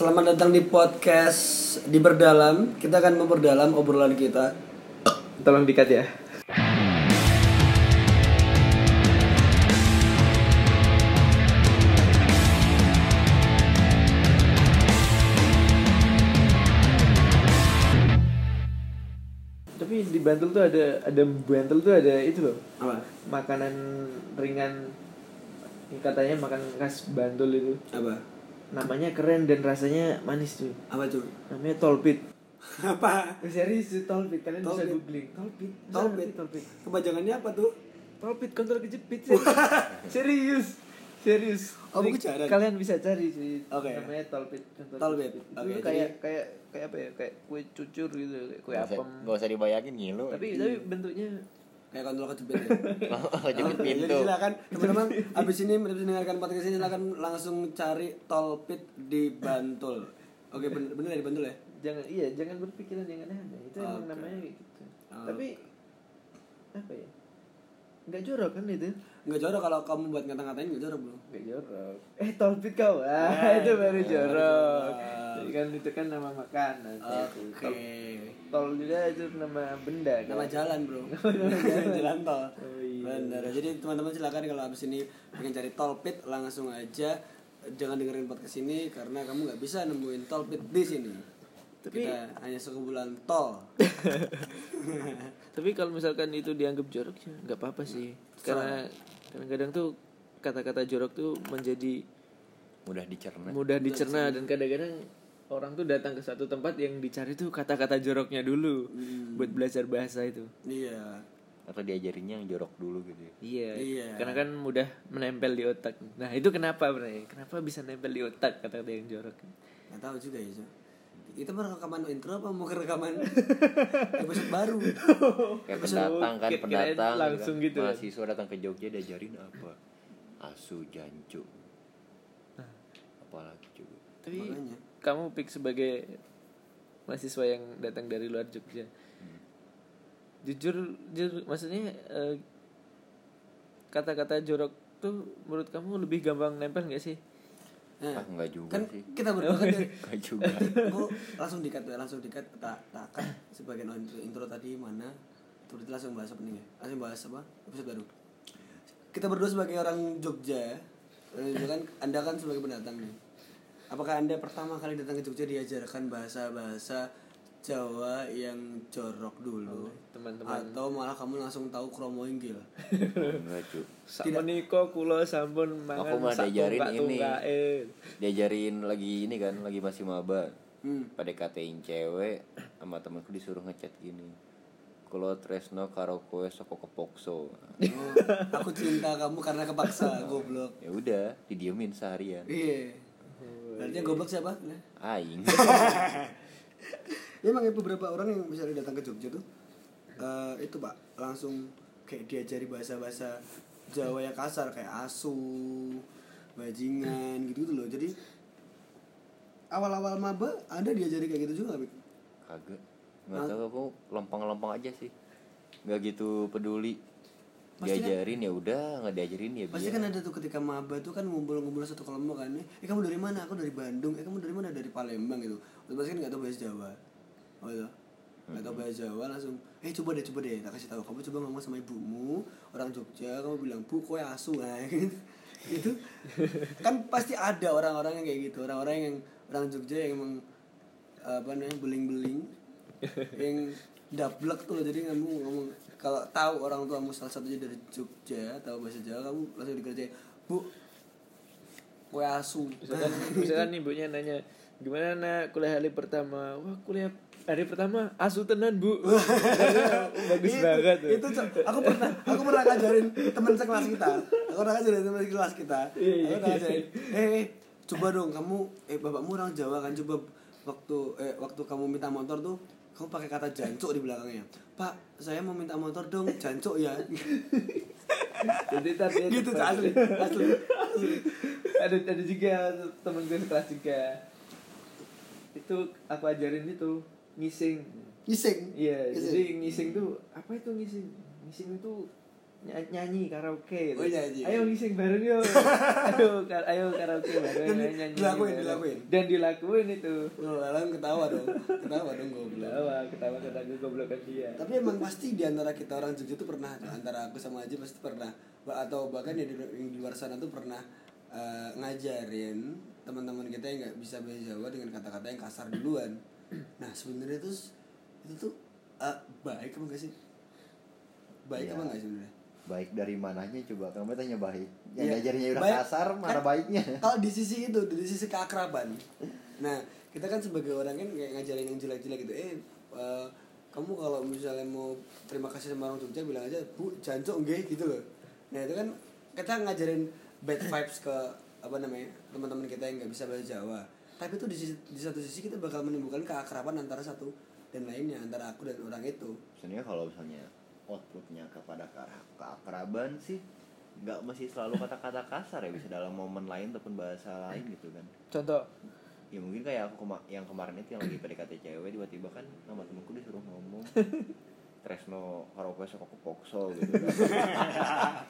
Selamat datang di podcast di berdalam. Kita akan memperdalam obrolan kita. Tolong dikat ya. Tapi di Bantul tuh ada ada Bantul tuh ada itu loh. Apa? Makanan ringan katanya makan khas Bantul itu. Apa? Namanya keren dan rasanya manis tuh. Apa tuh? Namanya tolpit. Apa? Serius itu tolpit kalian bisa Tolpit. googling. Tolpit. Bisa Tolpit. Tolpit. Kebajangannya apa tuh? Tolpit kontrol kejepit serius. serius. Serius. Oh, jaran. Kalian bisa cari sih. Oke. Namanya tolpit. kontrol Tolpit. Oke, Itu kayak kayak kayak apa ya? Kayak kue cucur gitu, kayak kue Gak usah, apem. gak usah dibayangin ngilu Tapi tapi bentuknya Kayak kontrol kejepit ya. Jepit Oke, pintu Jadi silakan teman-teman abis ini abis mendengarkan podcast ini silakan langsung cari tolpit di Bantul. Oke bener, bener ya di Bantul ya? jangan iya jangan berpikiran yang aneh-aneh. Itu emang Oke. namanya gitu. Tapi apa ya? Enggak jorok kan itu? Nggak jorok kalau kamu buat ngata-ngatain nggak jorok bro. Enggak jorok. Eh tolpit kau. Ah, Ya, itu baru ya, jorok. jorok. Jadi kan itu kan nama makanan. Oke. Tol- Tol juga itu nama benda kan? Nama jalan bro. jalan tol. Oh, iya. Bener. Jadi teman-teman silakan kalau abis ini pengen cari tolpit langsung aja jangan dengerin podcast ini karena kamu nggak bisa nemuin tolpit di sini. Tapi- kita hanya sekumpulan tol. Tapi kalau misalkan itu dianggap jorok ya nggak apa-apa sih. Karena kadang-kadang tuh kata-kata jorok tuh menjadi Mudah dicerna mudah dicerna dan kadang-kadang orang tuh datang ke satu tempat yang dicari tuh kata-kata joroknya dulu buat belajar bahasa itu. Iya. Atau diajarinnya yang jorok dulu gitu ya Iya. Iya. Karena kan mudah menempel di otak. Nah, itu kenapa, Bray? Kenapa bisa nempel di otak kata-kata yang jorok? Nggak tahu juga ya. Jo. Kita mau rekaman intro apa mau ke rekaman episode baru? Kayak pendatang kan pendatang langsung kan. gitu ya. Mahasiswa datang ke Jogja diajarin apa Asu jancu Apalagi juga Tapi Makanya. kamu pick sebagai mahasiswa yang datang dari luar Jogja. Jujur, jujur maksudnya eh, kata-kata jorok tuh menurut kamu lebih gampang nempel gak sih? Nah, Ah enggak juga kan sih kita berdua kan Enggak juga Aku langsung dikat langsung dikat tak tak kan sebagian intro, intro tadi mana terus langsung bahas apa nih ya? Langsung bahas apa? Episode baru. Kita berdua sebagai orang Jogja, Jogja kan Anda kan sebagai pendatang nih. Apakah Anda pertama kali datang ke Jogja diajarkan bahasa-bahasa Jawa yang jorok dulu? Teman-teman. Atau malah kamu langsung tahu kromo inggil? Cu Sakmenika kula sampun mangan Aku mah diajarin ini. Diajarin lagi ini kan Lagi masih maba Hmm. PDKT-in cewek Sama temanku disuruh ngechat gini Kalau Tresno karo kowe soko kepokso Oh, aku cinta kamu karena kepaksa, goblok. ya udah didiemin seharian Iya. Berarti yang goblok siapa? Nah. aing emang ya beberapa orang yang misalnya datang ke Jogja tuh eh, itu pak langsung kayak diajari bahasa-bahasa Jawa yang kasar kayak asu, bajingan gitu, gitu loh. Jadi awal-awal maba ada diajari kayak gitu juga? Bik? kagak nggak tahu aku lempeng-lempeng aja sih nggak gitu peduli Pasti kan- diajarin ya udah nggak diajarin ya Pasti biar kan ada tuh ketika maba tuh kan ngumpul-ngumpul satu kelompok kan. Eh kamu dari mana? Aku dari Bandung. Eh kamu dari mana? Dari Palembang gitu. Pasti kan nggak tahu bahasa Jawa. Oh iya. Nggak tahu bahasa Jawa langsung. Eh coba deh, coba deh. Tak kasih tahu. Kamu coba ngomong sama ibumu orang Jogja. Kamu bilang bu, kue asu. Nah, gitu. itu kan pasti ada orang-orang yang kayak gitu. Orang-orang yang orang Jogja yang emang apa namanya beling-beling yang dablek tuh jadi kamu ngomong kalau tahu orang tuamu salah satunya dari Jogja tahu bahasa Jawa kamu langsung dikerjain bu kue asu Misalkan, misalkan ibunya nanya gimana nak kuliah hari pertama wah kuliah hari pertama asu tenan bu. Bagus itu, banget tuh. itu aku pernah aku pernah ngajarin teman sekelas kita. Aku pernah ngajarin teman kelas kita. Iya, iya. aku pernah ngajarin eh, eh coba dong kamu eh bapakmu orang Jawa kan coba waktu eh waktu kamu minta motor tuh kamu pakai kata jancuk di belakangnya. Pak saya mau minta motor dong jancuk ya. Jadi tadi gitu asli asli asli. Ada ada juga temen gue sekelas juga. Itu aku ajarin itu ngising ngising iya Ngising. jadi ngising tuh apa itu ngising ngising itu ny- nyanyi karaoke gitu. Oh, nyanyi. ayo ngising bareng yuk ayo ka- ayo karaoke bareng Dan nyanyi dilakuin, bareng. dilakuin. dan dilakuin itu Oh, lalang ketawa dong ketawa dong goblok ketawa ketawa ketawa goblokan dia tapi emang pasti di antara kita orang Jogja tuh pernah antara aku sama Aji pasti pernah atau bahkan yang di, yang di luar sana tuh pernah eh, ngajarin teman-teman kita yang nggak bisa bahasa Jawa dengan kata-kata yang kasar duluan nah sebenarnya itu itu tuh eh, baik apa enggak sih? Baik Iya. apa enggak sebenarnya? Baik dari mananya coba kamu tanya baik. Yang Iya, ngajarnya udah baik. kasar mana Kan- baiknya? kalau di sisi itu di sisi keakraban. Nah kita kan sebagai orang kan kayak ngajarin yang jelek-jelek gitu. Eh eh, kamu kalau misalnya mau terima kasih sama orang Jogja bilang aja bu jancok enggak gitu loh. Nah itu kan kita ngajarin bad vibes ke apa namanya teman-teman kita yang nggak bisa bahasa Jawa tapi itu di, sisi, di satu sisi kita bakal menimbulkan keakraban antara satu dan lainnya antara aku dan orang itu. Sebenarnya kalau misalnya outputnya kepada ke- keakraban sih nggak mesti selalu kata-kata kasar ya bisa dalam momen lain ataupun bahasa lain gitu kan. Contoh. Ya mungkin kayak aku kema- yang kemarin itu yang lagi PDKT cewek tiba-tiba kan nama temenku disuruh ngomong Tresno karaoke sokok pokso gitu. Kan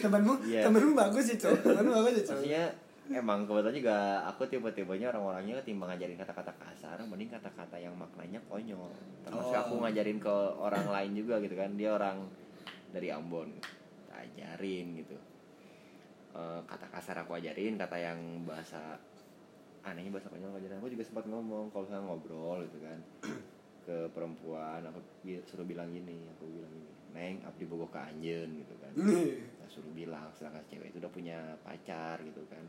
temanmu? Iya. temanmu bagus sih cowok temanmu bagus sih cowok maksudnya emang kebetulan juga aku tiba-tibanya orang-orangnya ketimbang ngajarin kata-kata kasar mending kata-kata yang maknanya konyol. Termasuk Oh. aku ngajarin ke orang lain juga gitu kan. Dia orang dari Ambon ajarin gitu. Eh, kata kasar aku ajarin kata yang bahasa anehnya bahasa konyol aku ajarin aku juga sempat ngomong kalau saya ngobrol gitu kan ke perempuan aku suruh bilang gini aku bilang gini neng abdi bogo ke anjen gitu kan. Nah, suruh bilang sedangkan cewek itu udah punya pacar gitu kan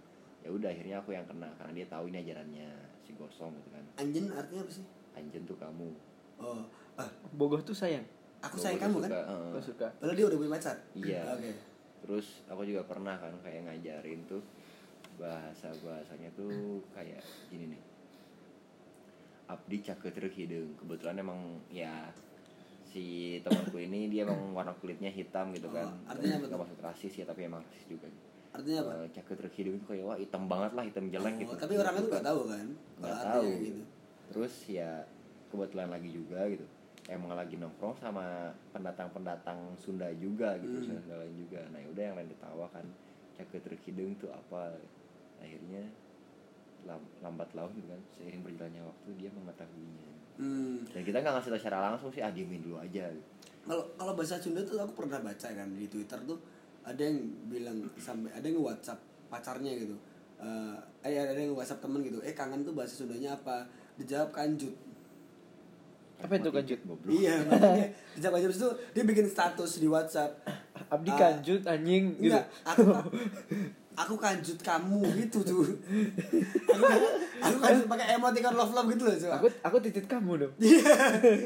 ya udah akhirnya aku yang kena karena dia tahu ini ajarannya si gosong gitu kan. Anjen artinya apa sih? Anjen tuh kamu. Oh ah, bogoh tuh sayang. Aku sayang udah kamu kan? Suka, heeh. Gua suka. Padahal dia udah punya pacar. Iya. Oke. terus aku juga pernah kan kayak ngajarin tuh bahasa bahasanya tuh kayak gini nih. Abdi caketrek hidung. Kebetulan emang ya si temanku ini dia emang warna kulitnya hitam gitu kan. Oh, artinya apa Nggak tuh? maksud rasis ya tapi emang rasis juga Artinya apa? Eh, caketrek hidung itu kayak wah hitam banget lah hitam jelek Oh, gitu Tapi orang itu nggak tahu kan? nggak Kalau tahu gitu. terus ya kebetulan lagi juga gitu emang lagi nongkrong sama pendatang-pendatang Sunda juga gitu Hmm. Sunda lain juga nah udah yang lain ditawa kan caket hidung tuh apa akhirnya lam- lambat laun gitu kan seiring berjalannya waktu dia mengetahuinya Hmm. dan kita nggak ngasih tau secara langsung sih ah diemin dulu aja gitu. Kalau kalau bahasa Sunda tuh aku pernah baca kan di Twitter tuh ada yang bilang sampai ada yang WhatsApp pacarnya gitu. Eh eh, ada yang WhatsApp temen gitu. Eh kangen tuh bahasa Sundanya apa? Dijawab kanjut. Apa itu kanjut? goblok Iya, makanya dijawab kanjut Terus itu dia bikin status di WhatsApp. abdi Ah. kanjut anjing gitu Enggak, aku aku kanjut kamu gitu tuh. aku, aku kanjut pakai emoticon love love gitu loh, coba. aku aku titit kamu dong Iya.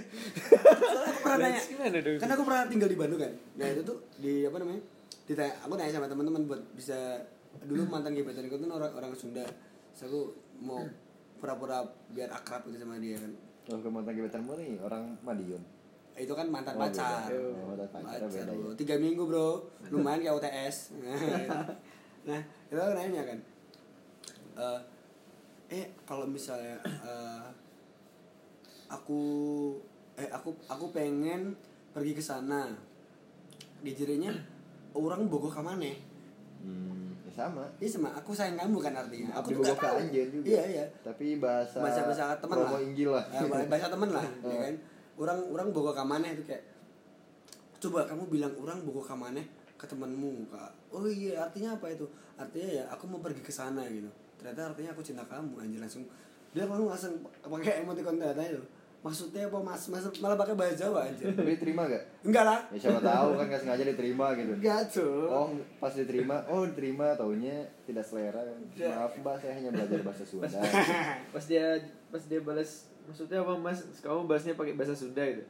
Soalnya aku pernah nanya. Dong Kan aku pernah tinggal di Bandung kan. Nah itu tuh di apa namanya? Ditanya, aku nanya sama teman-teman buat bisa dulu mantan gebetan aku tuh orang orang Sunda. Terus aku mau pura-pura biar akrab gitu sama dia kan. kalau ke mantan gebetanmu nih orang Madiun Itu kan mantan Oh, pacar. beda. Oh, mantan pacarnya Pacar, beda ya. Tiga minggu bro, lumayan kayak UTS. nah itu aku nanya kan. Eh, eh kalau misalnya eh, aku eh aku aku pengen pergi ke sana dijerinya orang bogo ke mana? Hmm, ya sama. Ini sama. Aku sayang kamu kan artinya. Aku ke tahu. juga. Iya iya. Tapi bahasa bahasa bahasa teman lah. Inggil lah. Eh, bah- bahasa teman lah ya kan? Orang orang bogo ke mana itu kayak coba kamu bilang orang bogo ke mana ke temanmu kak. Oh iya artinya apa itu? Artinya ya aku mau pergi ke sana gitu. Ternyata artinya aku cinta kamu anjir langsung. Dia langsung langsung pakai emoticon ternyata itu maksudnya apa mas, mas malah pakai bahasa Jawa anjir tapi diterima gak? enggak lah ya siapa tahu kan nggak sengaja diterima gitu enggak tuh oh pas diterima oh diterima taunya tidak selera Ya. maaf mbak saya hanya belajar bahasa Sunda pas dia pas dia balas maksudnya apa mas kamu balasnya pakai bahasa Sunda gitu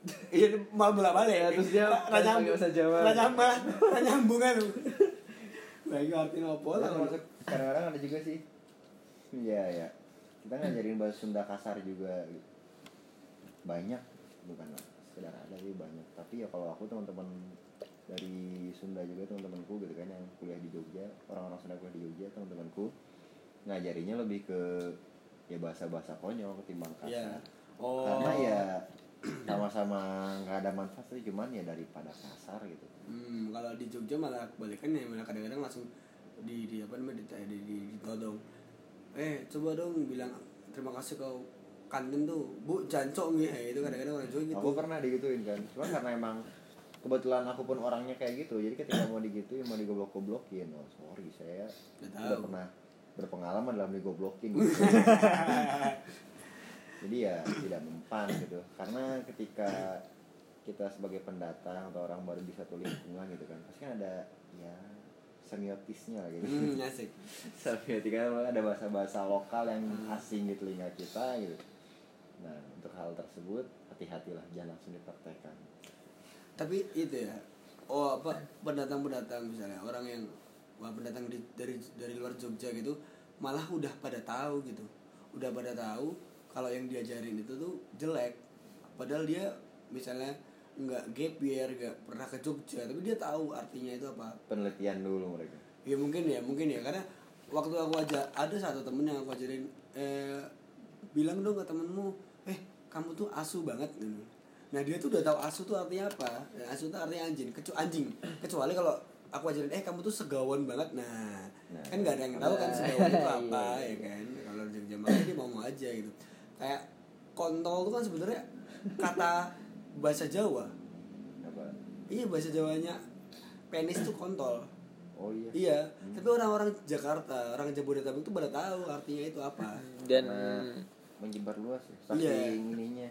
Iya malah bola balik. Ya, terus dia nyambung. bahasa Jawa. Nyambung kan. Lagi artinya apa lah. kadang-kadang ada juga sih iya ya kita ngajarin bahasa Sunda kasar juga gitu. Banyak bukan sekedar ada sih banyak tapi ya kalau aku teman-teman dari Sunda juga teman-temanku gitu kan yang kuliah di Jogja orang-orang Sunda kuliah di Jogja teman-temanku ngajarinya lebih ke ya bahasa-bahasa konyol ketimbang kasar Iya. Oh. karena ya sama-sama nggak ada manfaat sih cuman ya daripada kasar gitu Hmm, kalau di Jogja malah kebalikannya malah kadang-kadang langsung di, di apa namanya di, di, di, ditodong. Eh coba dong bilang terima kasih kau kantin tuh bu jancok nih Eh, itu kadang-kadang orang Jogja gitu. aku pernah digituin kan cuma karena emang kebetulan aku pun orangnya kayak gitu jadi ketika mau digituin mau digoblok-goblokin oh sorry saya udah tahu. pernah berpengalaman dalam digoblokin gitu. jadi ya tidak mempan gitu karena ketika kita sebagai pendatang atau orang baru di satu lingkungan gitu kan pasti kan ada ya semiotisnya lah gitu Hmm, asik. semiotika ada bahasa-bahasa lokal yang asing di telinga kita gitu nah untuk hal tersebut hati-hatilah jangan langsung dipraktekkan Tapi itu ya. Oh apa pendatang-pendatang misalnya orang yang wah pendatang di- dari dari luar Jogja gitu malah udah pada tahu gitu. Udah pada tahu kalau yang diajarin itu tuh jelek. Padahal dia misalnya nggak gap year, nggak pernah ke Jogja, tapi dia tahu artinya itu apa. penelitian dulu mereka Ya mungkin ya, mungkin ya karena waktu aku aja ada satu temen yang aku ajarin eh bilang dong ke temenmu, kamu tuh asu banget gitu. Nah dia tuh udah tahu asu tuh artinya apa. Dan asu tuh artinya anjing, kecu anjing. Kecuali kalau aku ajarin, eh kamu tuh segawan banget. Nah, Nah, kan gak ada yang tahu kan nah, segawan itu iya, apa iya. ya kan. Kalau makanya dia mau aja gitu. Kayak kontol tuh kan sebenarnya kata bahasa Jawa. apa Iya bahasa Jawanya penis tuh kontol. oh iya Iya, tapi orang-orang Jakarta, orang Jabodetabek tuh pada tahu artinya itu apa. dan Karena menyebar luas ya saking Iya. ininya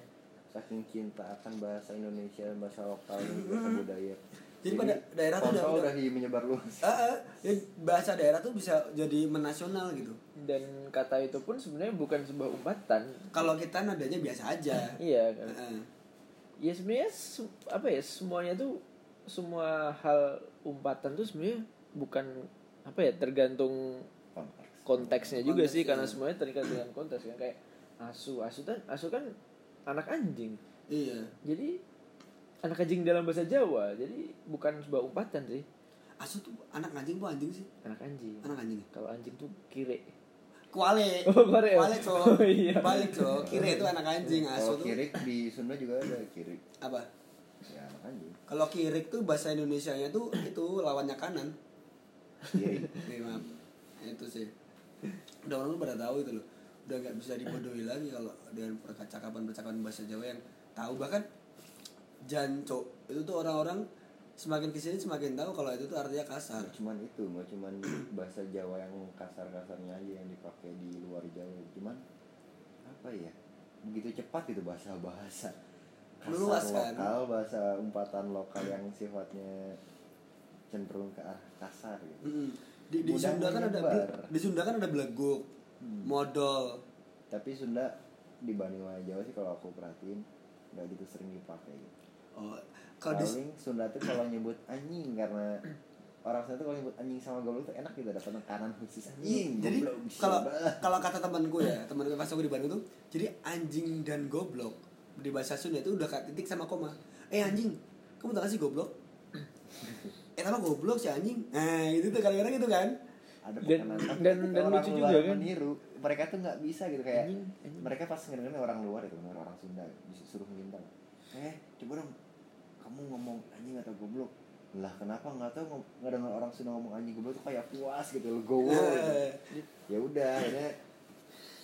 saking cinta akan bahasa Indonesia bahasa lokal bahasa budaya Jadi pada daerah tuh udah- udah- menyebar luas Ah, ah, ya, bahasa daerah tuh bisa jadi menasional gitu. dan kata itu pun sebenarnya bukan sebuah umpatan Kalau kita nadanya biasa aja. iya kan Heeh. ya sebenarnya se- apa ya semuanya tuh semua hal umpatan tuh sebenarnya bukan apa ya tergantung konteks konteksnya juga sih Konteksnya. karena semuanya terikat dengan konteks kan kayak asu asu kan asu kan anak anjing Iya. jadi anak anjing dalam bahasa Jawa jadi bukan sebuah umpatan sih Asu tuh anak anjing apa anjing sih? anak anjing Anak anjing. kalau anjing tuh kire Kuale. Oh, kuale ya? Kuale, Cok. Oh, iya. Balik, Cok. Kira itu anak anjing, asu kalau tuh kirik di Sunda juga ada kirik apa? ya anak anjing Kalau kirik tuh bahasa Indonesianya tuh itu lawannya kanan. kirik Nih, maaf. Itu sih. Udah orang pada tahu itu loh. Udah nggak bisa dibodohi lagi kalau dengan percakapan-percakapan bahasa Jawa yang tahu. Bahkan janco itu tuh orang-orang semakin ke sini semakin tahu kalau itu tuh artinya kasar. Nggak cuman itu nggak cuman bahasa Jawa yang kasar-kasarnya aja yang dipakai di luar Jawa. Cuman apa ya? Begitu cepat itu bahasa-bahasa. Kasar Meluas, kan? lokal bahasa umpatan lokal yang sifatnya cenderung ke arah kasar gitu. Mm-mm. Di, di Mudah Sunda kan ada di Sunda kan ada beleguk, Hmm. modal. tapi Sunda dibanding sama Jawa sih kalau aku perhatiin nggak gitu sering dipakai gitu. Oh, kalau di Sunda tuh kalau nyebut anjing karena orang Sunda tuh kalau nyebut anjing sama goblok tuh enak gitu dapat tekanan khusus anjing jadi goblok, kalau kalau kata temanku ya temanku pas aku di Bandung tuh jadi anjing dan goblok di bahasa Sunda itu udah titik sama koma eh anjing kamu tahu gak sih goblok eh sama goblok si anjing nah itu tuh kadang-kadang gitu kan ada Dan- dan- dan orang lucu luar juga kan. meniru mereka tuh nggak bisa gitu kayak Anjing, anjing. mereka pas ngedengerin orang luar itu benar orang Sunda disuruh minta eh coba dong kamu ngomong anjing atau goblok lah kenapa nggak tahu nggak dengar orang Sunda ngomong anjing goblok tuh kayak puas gitu legowo gitu. Eh, ya udah akhirnya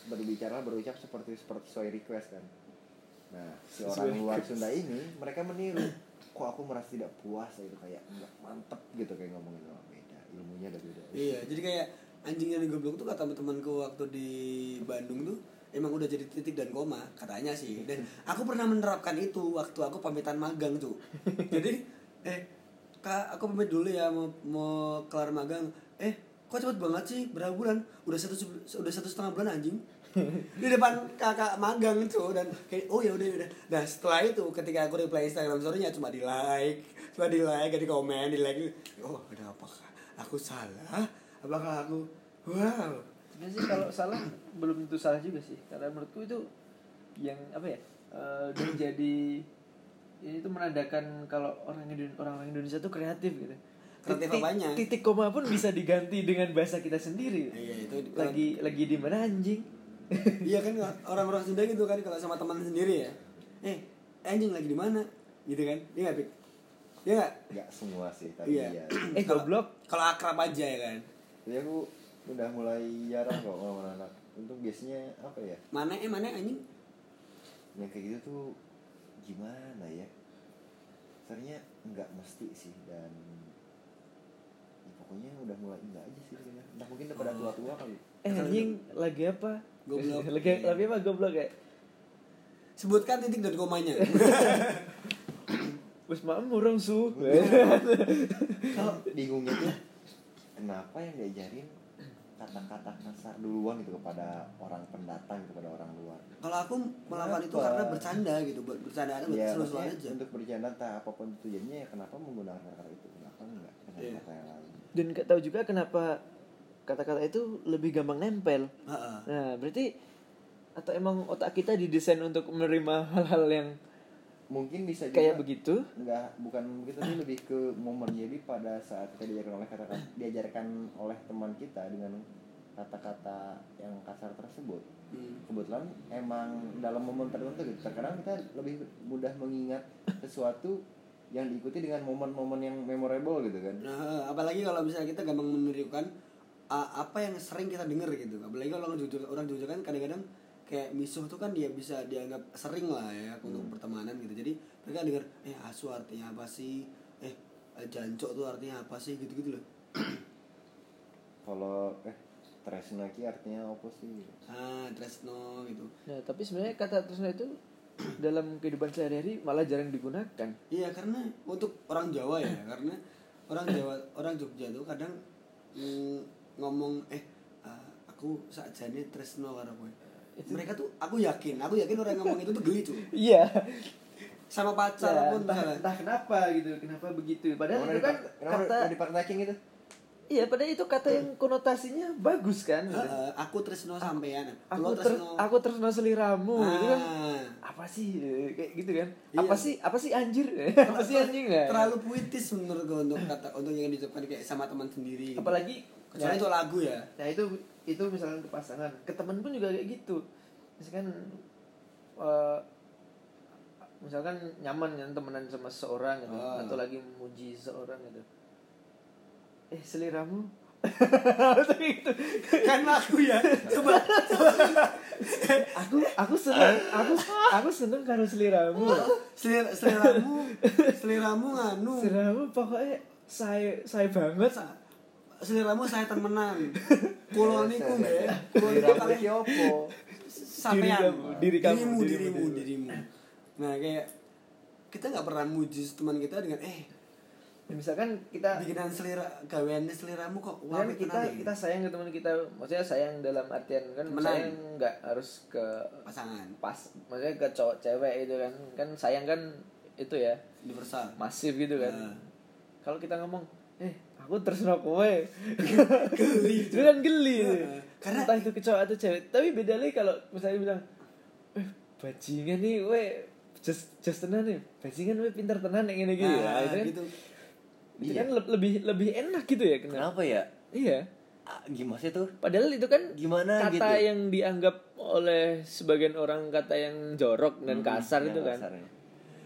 berbicara berucap seperti seperti sesuai request kan nah si orang luar Sunda ini mereka meniru kok aku merasa tidak puas gitu kayak nggak mantep gitu kayak ngomongin beda ilmunya ada beda. Iya jadi kayak anjing dan goblok tuh kata temanku waktu di Bandung tuh emang udah jadi titik dan koma katanya sih. Dan aku pernah menerapkan itu waktu aku pamitan magang tuh. Jadi eh kak aku pamit dulu ya mau mau kelar magang. Eh kok cepet banget sih? Berapa bulan? Udah satu udah satu setengah bulan anjing. Di depan kakak magang tuh dan kayak oh ya udah ya udah. Nah setelah itu ketika aku reply Instagram story-nya cuma di like cuma di like di komen di like oh ada apakah aku salah? Apakah aku? Wow. Sebenarnya sih kalau salah belum tentu salah juga sih. Karena menurutku itu yang apa ya udah jadi ini tuh menandakan kalau orang Indonesia orang orang Indonesia tuh kreatif gitu. Kreatif titik, apanya? titik koma pun bisa diganti dengan bahasa kita sendiri. Iya, itu lagi lagi di mana anjing? Iya kan orang-orang Sunda gitu kan kalau sama teman sendiri ya. Eh anjing lagi di mana? Gitu kan iya nggak Pik? Iya nggak? Nggak semua sih tapi Iya. ya eh Kalau- goblok. Kalau akrab aja ya kan? Jadi aku udah mulai jarang kok ngomong anak. Untuk biasanya apa ya? Mana eh mana anjing? Yang kayak gitu tuh gimana ya? Sebenarnya nggak mesti sih dan ya pokoknya udah mulai enggak aja sih kayaknya entah mungkin udah pada Oh. tua-tua kali. Eh anjing lagi apa? Goblok. lagi lagi apa goblok kayak? Sebutkan titik dan komanya Wes maem orang su. kalau bingungnya tuh kenapa yang diajarin kata-kata kasar duluan gitu kepada orang pendatang kepada orang luar kalau aku melakukan itu Kenapa? karena bercanda gitu buat bercanda ya seru-seruan maksudnya aja untuk bercanda entah apa pun tujuannya ya kenapa menggunakan kata itu kenapa enggak dengan kata yang lain Dan gak tahu juga kenapa kata-kata itu lebih gampang nempel. Heeh. Nah, berarti atau emang otak kita didesain untuk menerima hal-hal yang mungkin bisa juga kayak begitu? enggak bukan begitu tapi lebih ke momen jadi pada saat kita diajarkan oleh kata diajarkan oleh teman kita dengan kata-kata yang kasar tersebut Hmm. kebetulan emang dalam momen tertentu gitu terkadang kita lebih mudah mengingat sesuatu yang diikuti dengan momen-momen yang memorable gitu kan Nah, apalagi kalau misalnya kita gampang menirukan uh, apa yang sering kita dengar gitu. Apalagi kalau orang jujur orang jujur kan kadang-kadang kayak misuh tuh kan dia bisa dianggap sering lah ya untuk pertemanan gitu. Jadi mereka dengar eh asu artinya apa sih? Eh eh, jancok tuh artinya apa sih gitu-gitu loh. kalau eh Tresna ki artinya apa sih Ah, Tresno gitu. Nah, tapi sebenarnya kata Tresna itu dalam kehidupan sehari-hari malah jarang digunakan. Iya karena untuk orang Jawa ya karena orang Jawa orang Jogja tuh kadang mm, ngomong eh uh, aku sakjane tresno karo kowe. Mereka tuh aku yakin, aku yakin orang yang ngomong itu tuh geli tuh. Iya. Sama pacar Ya, pun entah, misalnya. entah kenapa gitu, kenapa begitu. Padahal Kenapa itu kan kata dipraktekin gitu Iya, padahal itu kata yang konotasinya bagus kan. gitu. Heeh, aku tresno sampean. Aku ter, tresno. aku terus seliramu gitu kan. Ah, Apa sih kayak gitu kan? Iya. Apa sih apa sih anjir? apa sih anjing ya? Terlalu puitis menurut gue untuk kata untuk yang diucapkan kayak sama teman sendiri. gitu. Apalagi kecuali ya, itu lagu ya. Nah itu itu misalkan ke pasangan, ke temen pun juga kayak gitu. Misalkan eh, misalkan nyaman kan temenan sama seseorang gitu, Ah. atau lagi memuji seseorang gitu. Eh seliramu, gitu. kan lagu ya. Coba aku aku seneng aku aku seneng karo seliramu. selir seliramu seliramu nganu. Seliramu pokoknya saya saya banget. Seliramu saya temenan. Kulo niku nggih kulo niku Seliramu kalian ki opo sampean. Diri kamu, diri kamu, dirimu. dirimu, dirimu. Nah kayak kita nggak pernah muji teman kita dengan eh Ya, misalkan kita bikinan selera gaweannya seliramu kok kan apik kita ya. kita sayang ke teman kita maksudnya sayang dalam artian kan Temenan. sayang nggak harus ke pasangan. pas maksudnya ke cowok cewek itu kan. Kan sayang kan itu ya universal. masif gitu kan. Nah. kalau kita ngomong eh aku terserah kowe Geli. itu kan geli. Karena- entah itu ke cowok atau cewek tapi beda lagi kalau misalnya bilang eh bajingan nih we just just tenan nih bajingan we pintar tenan yang ini gitu Nah, itu kan gitu itu Iya. kan le- lebih lebih enak gitu ya kenapa kenapa ya iya gimana sih tuh Padahal itu kan Gimana kata gitu? yang dianggap oleh sebagian orang kata yang jorok dan kasar Yang itu kan. kasarnya.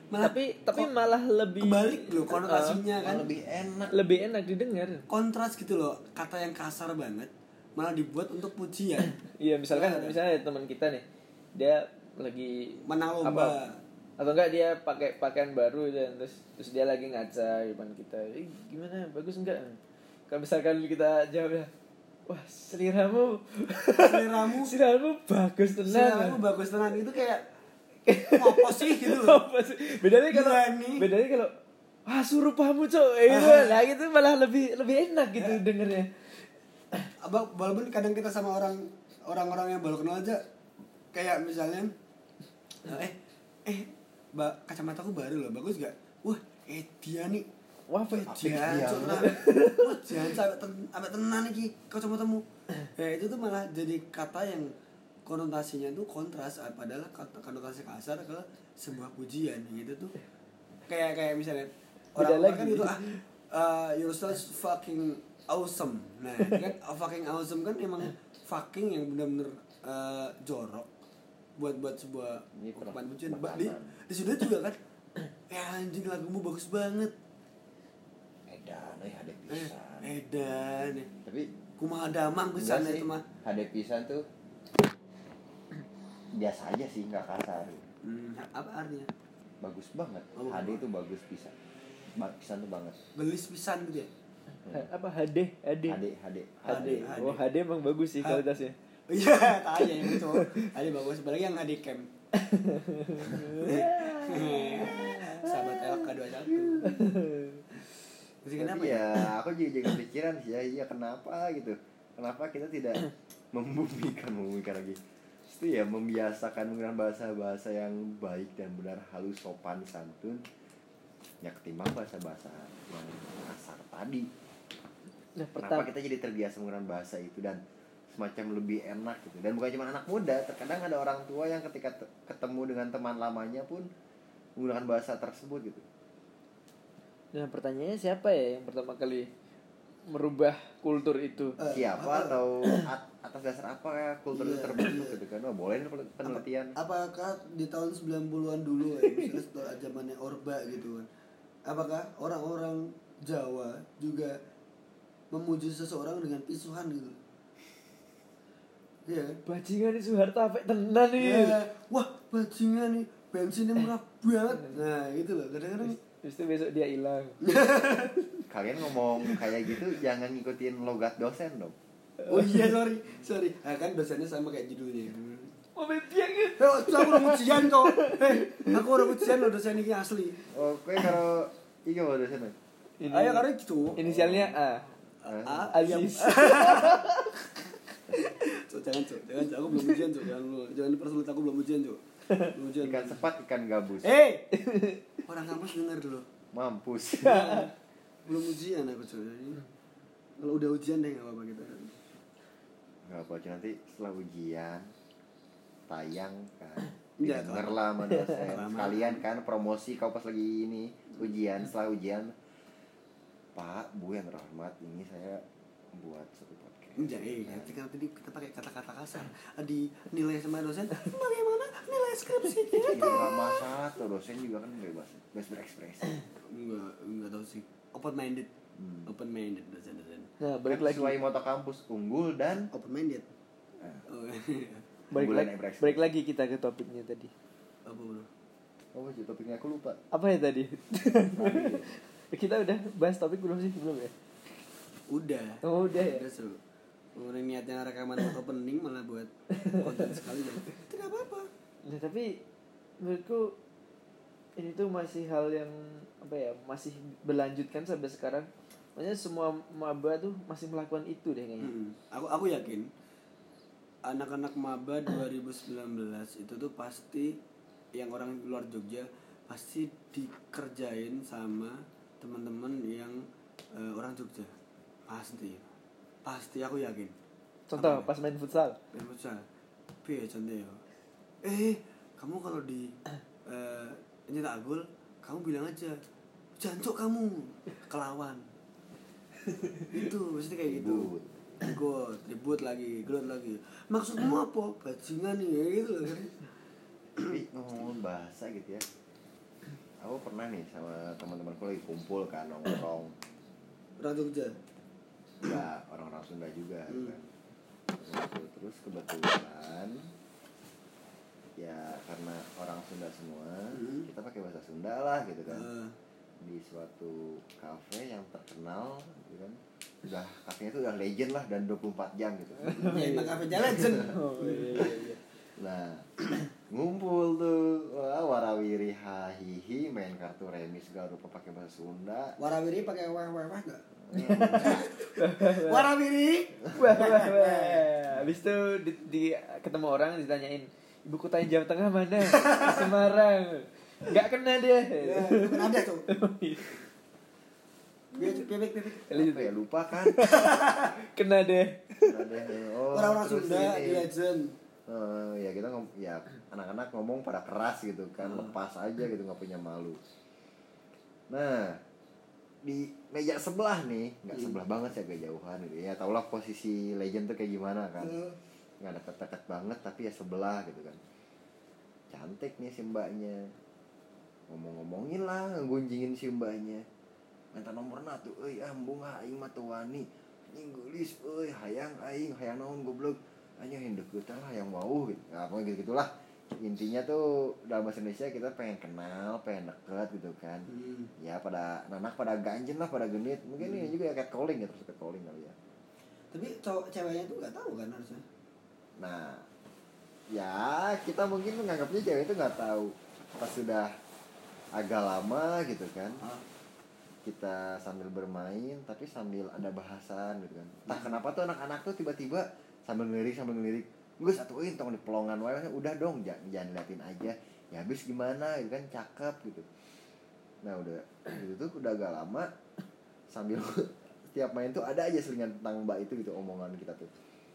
Malah tapi tapi kok malah lebih kebalik loh konotasinya Malah kan. lebih enak. Lebih enak didengar. kontras gitu loh kata yang kasar banget malah dibuat untuk pujian. Iya misalkan Iya. misalnya teman kita nih dia lagi menang lomba. atau enggak dia pakai pakaian baru dan terus terus dia lagi ngaca di depan kita. Eh, gimana? Bagus enggak? Kalau misalkan kita jawabnya wah seliramu. Seliramu. Seliramu bagus tenang. Seliramu bagus tenan itu kayak apa sih gitu loh apa sih bedanya kalau Berani. bedanya kalau ah suruh pahamu cok eh, gitu. nah gitu malah lebih lebih enak gitu dengernya Abang, walaupun kadang kita sama orang orang-orang yang baru kenal aja kayak misalnya eh eh mbak kacamataku baru loh bagus gak wah eh dia nih wah jancuk banget. tenan. Wah, jancuk sampai ten- sampai tenan iki kacamatamu. Ya itu tuh malah jadi kata yang konotasinya tuh kontras ah, padahal kata konotasi kasar ke sebuah pujian gitu tuh. Kayak kayak misalnya Beda orang kan lagi. itu ah uh, you're so fucking awesome. Nah, kan fucking awesome kan emang fucking yang bener-bener uh, jorok buat buat sebuah ungkapan pujian. Di di Sunda juga kan ya anjing lagumu bagus banget. Edan eh hadek eh pisan. edan tapi kumaha damang pisan itu mah. Hadek pisan tuh biasa aja sih nggak kasar. Hmm, apa artinya? Bagus banget. Oh, HD itu bagus pisan. Ba- pisan tuh banget gelis pisan gitu ya? Ha- apa HD HD HD HD HD. oh HD emang bagus sih kualitasnya. Iya tanya yang itu. Ada bagus apalagi yang ada cam sahabat LK 21 Mesti kenapa Tapi ya? ya aku juga jadi pikiran sih ya iya kenapa gitu? Kenapa kita tidak membumikan membumikan lagi itu ya membiasakan menggunakan bahasa-bahasa yang baik dan benar halus sopan santun. Ya ketimbang bahasa-bahasa yang kasar tadi. Nah kenapa kita jadi terbiasa menggunakan bahasa itu dan semacam lebih enak gitu? Dan bukan cuma anak muda terkadang ada orang tua yang ketika te- ketemu dengan teman lamanya pun menggunakan bahasa tersebut gitu. Nah pertanyaannya siapa ya yang pertama kali merubah kultur itu Eh, siapa apa- atau at- atas dasar apa ya kultur itu Iya, terbentuk iya. gitu kan oh, boleh penelitian Apakah di tahun 90-an dulu ya, misalnya setelah zamannya Orba gitu kan. Apakah orang-orang Jawa juga memuji seseorang dengan pisuhan gitu? Iya. kan? bajingan ini Soeharto apa tenan nih Ya, wah bajingan nih bensinnya murah banget. Nah, gitu loh. Kadang-kadang Terus itu besok dia hilang kalian ngomong kayak gitu jangan ngikutin logat dosen dong Oh iya sorry, sorry. Ah, kan dosennya sama kayak judulnya. mobil piang Eh, aku orang ujian kok. Eh, aku orang ujian loh dosen ini asli. oh kue kalau iya mau dosen ya? ini Ayo karena gitu. inisialnya A Ah, Aziz Cuk, jangan cuk, jangan cuk. Aku belum ujian cuk, jangan lu, jangan dipersulit aku belum ujian. Belum ujian. ikan sepat ikan gabus Eh, orang kampus dengar dulu. mampus. Belum ujian aku. Jadi, Kalau udah ujian deh nggak apa-apa kita. nggak apa nanti setelah ujian tayang kan. Iya, denger lah sama dosen. Sekalian kan promosi kau pas lagi ini ujian setelah ujian. Pak Bu yang terhormat ini saya buat Enggak, eh, nanti kan tadi kita pakai kata-kata kasar. Di nilai sama dosen, bagaimana nilai skripsi kita? nggak masalah tuh dosen juga kan bebas bebas berekspresi Enggak, enggak tahu sih. Open minded. Hmm. Open minded dosen-dosen. nah Kan balik lagi sesuai moto kampus unggul dan Open minded. eh, Oh, balik Bulan lagi balik lagi kita ke topiknya tadi apa bro? oh sih topiknya aku lupa apa ya tadi kita udah bahas topik belum sih belum ya Udah. oh udah ya Udah seru. Orang niatnya rekaman opening malah buat konten sekali jadi tidak apa-apa. nah tapi menurutku ini tuh masih hal yang apa ya masih berlanjutkan sampai sekarang maksudnya semua maba tuh masih melakukan itu deh kayaknya Mm-mm. Aku aku yakin anak-anak maba 2019 itu tuh pasti yang orang luar Jogja pasti dikerjain sama teman-teman yang eh, orang Jogja pasti pasti aku yakin. Contoh Apa? pas main futsal? Main futsal. Piye contoh ya eh kamu kalau di eh nyetak gol kamu bilang aja jancok kamu kelawan. Itu mesti kayak gitu. Ribut. ribut lagi gelut lagi. Maksudmu apa? Bajingan nih kayak gitu loh tapi ngomong bahasa gitu ya aku pernah nih sama teman-temanku lagi kumpul kan nongkrong. Orang Jogja ya orang-orang Sunda juga Hmm. kan Ngumpul. terus kebetulan ya karena orang Sunda semua Hmm. kita pakai bahasa Sunda lah gitu kan Eh, di suatu kafe yang terkenal gitu kan udah kafenya itu udah legend lah dan 24 jam gitu emang kafe jalan Jen. oh iya iya iya nah ngumpul tuh wah warawiri hahihi main kartu remi segala rupa pakai bahasa Sunda. Warawiri pakai wah wah wah nggak warawiri? Wah wah wah habis itu di, di- ketemu orang ditanyain ibu kota Jawa Tengah mana? Semarang. Nggak kena deh ya itu kan ada tuh. Bebek bebek apa ya lupa kan? Kena deh Ada, oh, orang-orang Sunda ini. di legend Eh, ya kita ngom ya anak-anak ngomong pada keras gitu kan lepas aja gitu nggak punya malu. Nah di meja sebelah nih nggak Hmm. sebelah banget sih agak jauhan gitu. Ya tau lah posisi legend tuh kayak gimana kan. Eh, nggak deket-deket banget tapi ya sebelah gitu kan. Cantik nih si mbaknya. Ngomong-ngomongin lah ngunjingin si mbaknya. Minta nomor tuh euy ambung aing mah teu wani. Anjing euy hayang aing hayang naon goblok anjing yang deket lah yang mau gitu. Nah, pokoknya gitu gitulah. Intinya tuh dalam bahasa Indonesia kita pengen kenal pengen deket gitu kan. Hmm. ya pada nanak pada ganjen lah pada genit. Mungkin ini juga ya cat calling ya terus cat calling kali ya. Tapi cowok ceweknya tuh nggak tahu kan harusnya. nah ya kita mungkin menganggapnya cewek itu nggak tahu. Pas sudah agak lama gitu kan. Ah. kita sambil bermain tapi sambil ada bahasan gitu kan. Entah kenapa tuh anak-anak tuh tiba-tiba sambil ngelirik sambil ngelirik. Gue satuin tong di pelongan wae udah dong jangan, jangan liatin aja. Ya habis gimana gitu kan cakep gitu. Nah udah gitu tuh udah agak lama sambil tiap main tuh ada aja selingan tentang mbak itu gitu omongan kita tuh.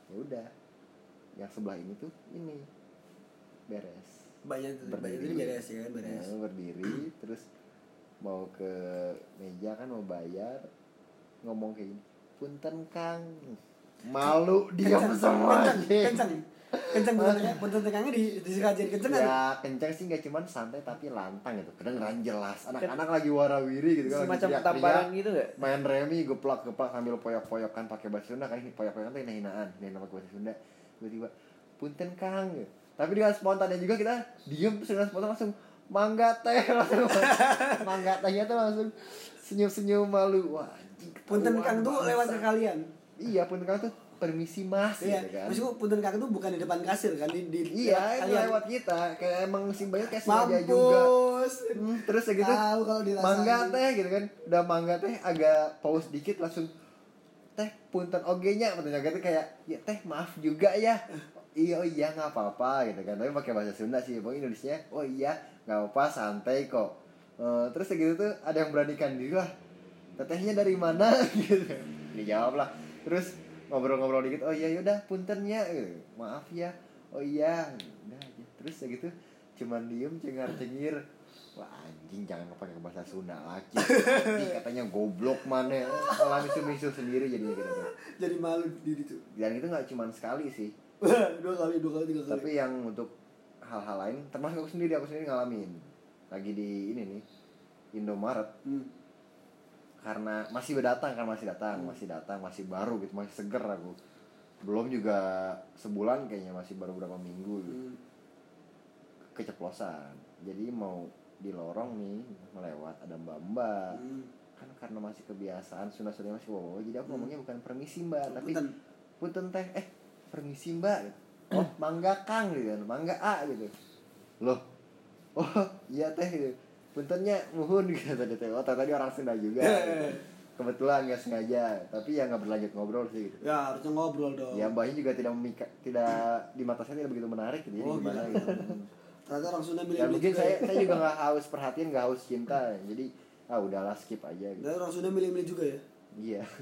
Ya udah yang sebelah ini tuh ini beres. Banyak tuh, banyak beres ya kan beres. Nah, berdiri terus mau ke meja kan mau bayar ngomong kayak gini punten kang malu diam Kencang, semua kencang, kencang, kencang punten punten tekangnya di disengajain kencang ya kencang sih nggak cuman santai tapi lantang gitu. Kedengeran jelas. Anak-anak lagi warawiri gitu kan semacam tamparan gitu nggak? Main remi geplak geplak sambil poyok-poyokan pakai bahasa Sunda. Kan poyok-poyokan tuh hina-hinaan hina pakai bahasa Sunda. Tiba-tiba punten kang tapi dengan spontannya juga kita diem terus dengan spontan langsung mangga teh langsung. Mangga tehnya tuh langsung senyum-senyum malu. Wah Punten kang tuh lewat ke kalian. Iya punten kang tuh permisi mas Iya, gitu kan. maksudku punten kang tuh bukan di depan kasir kan di di iya lewat itu lewat kita. Kayak emang simbanya kayak sengaja juga Mampus. Hmm, terus kayak gitu. Tahu kalau mangga teh gitu kan. Udah mangga teh agak pause dikit langsung teh punten oge nya punten oge teh kayak ya teh maaf juga ya. Iya oh iya nggak apa-apa gitu kan. Tapi pakai bahasa Sunda sih pokoknya Indonesia oh iya nggak apa-apa santai kok. Eh, terus kayak gitu tuh ada yang beranikan diri lah. Tetehnya dari mana? Gitu. Dijawab lah terus ngobrol-ngobrol dikit oh iya yaudah puntennya gitu. maaf ya oh iya udah aja terus kayak gitu cuman diem cengar cengir wah anjing jangan pakai bahasa Sunda lagi katanya goblok mana malah misu-misu sendiri jadinya gitu tuh. Jadi malu di situ. dan itu nggak cuman sekali sih dua kali, dua kali, tiga kali. tapi yang untuk hal-hal lain termasuk aku sendiri aku sendiri ngalamin lagi di ini nih Indomaret Hmm. Karena masih berdatang kan masih datang masih datang masih baru gitu masih seger aku. Belum juga sebulan kayaknya masih baru berapa minggu gitu. Hmm. keceplosan. Jadi mau di lorong nih melewat ada mbak mbak Hmm. kan karena masih kebiasaan Sunda Sunda masih wow jadi aku ngomongnya bukan permisi mbak tapi Punten. punten teh eh permisi mbak. Oh mangga kang gitu kan mangga a gitu. Loh oh iya teh gitu puntennya muhun gitu tadi teh oh tadi orang Sunda juga gitu. kebetulan nggak sengaja tapi ya nggak berlanjut ngobrol sih gitu Ya harusnya ngobrol dong. ya mbaknya juga tidak memika, tidak di mata saya tidak begitu menarik gitu jadi Oh, gimana gitu. gitu Ternyata orang Sunda ya milih-milih mungkin juga saya ya. saya juga nggak haus perhatian nggak haus cinta jadi ah udahlah skip aja gitu Ternyata orang Sunda milih-milih juga ya. iya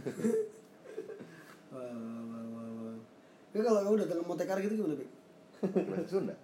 Wah, wah, wah, wah. Kalau kamu datang ke Motekar gitu gimana, Bik? bahasa Sunda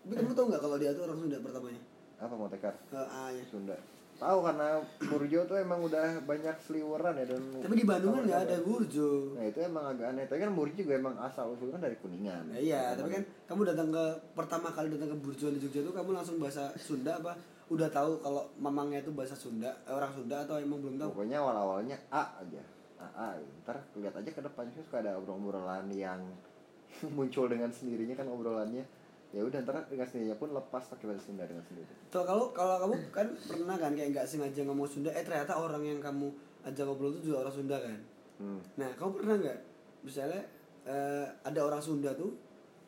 Tapi kamu tahu nggak kalau dia tuh orang Sunda pertamanya? Apa mau tekar Eh, A-nya. Sunda. Tahu karena Burjo tuh emang udah banyak seliweran ya dan Tapi di Bandung kan nggak ada Burjo. nah itu emang agak aneh. Tapi kan Burjo juga emang asal usulnya dari kuningan. Nah, iya, tapi kan kamu datang ke pertama kali datang ke Burjo di Jogja tuh kamu langsung bahasa Sunda apa? Udah tahu kalau mamangnya itu bahasa Sunda, eh, orang Sunda atau emang belum tahu? pokoknya awal awalnya A aja. A A. Ntar lihat aja ke depannya suka ada obrolan-obrolan yang muncul dengan sendirinya kan obrolannya ya udah ntar sendirinya pun lepas pakai bahasa Sunda dengan sendiri Tuh kalau kalau kamu kan pernah kan kayak nggak sengaja ngomong Sunda, eh ternyata orang yang kamu ajak ngobrol itu juga orang Sunda kan? hmm. Nah, kamu pernah nggak misalnya eh, ada orang Sunda tuh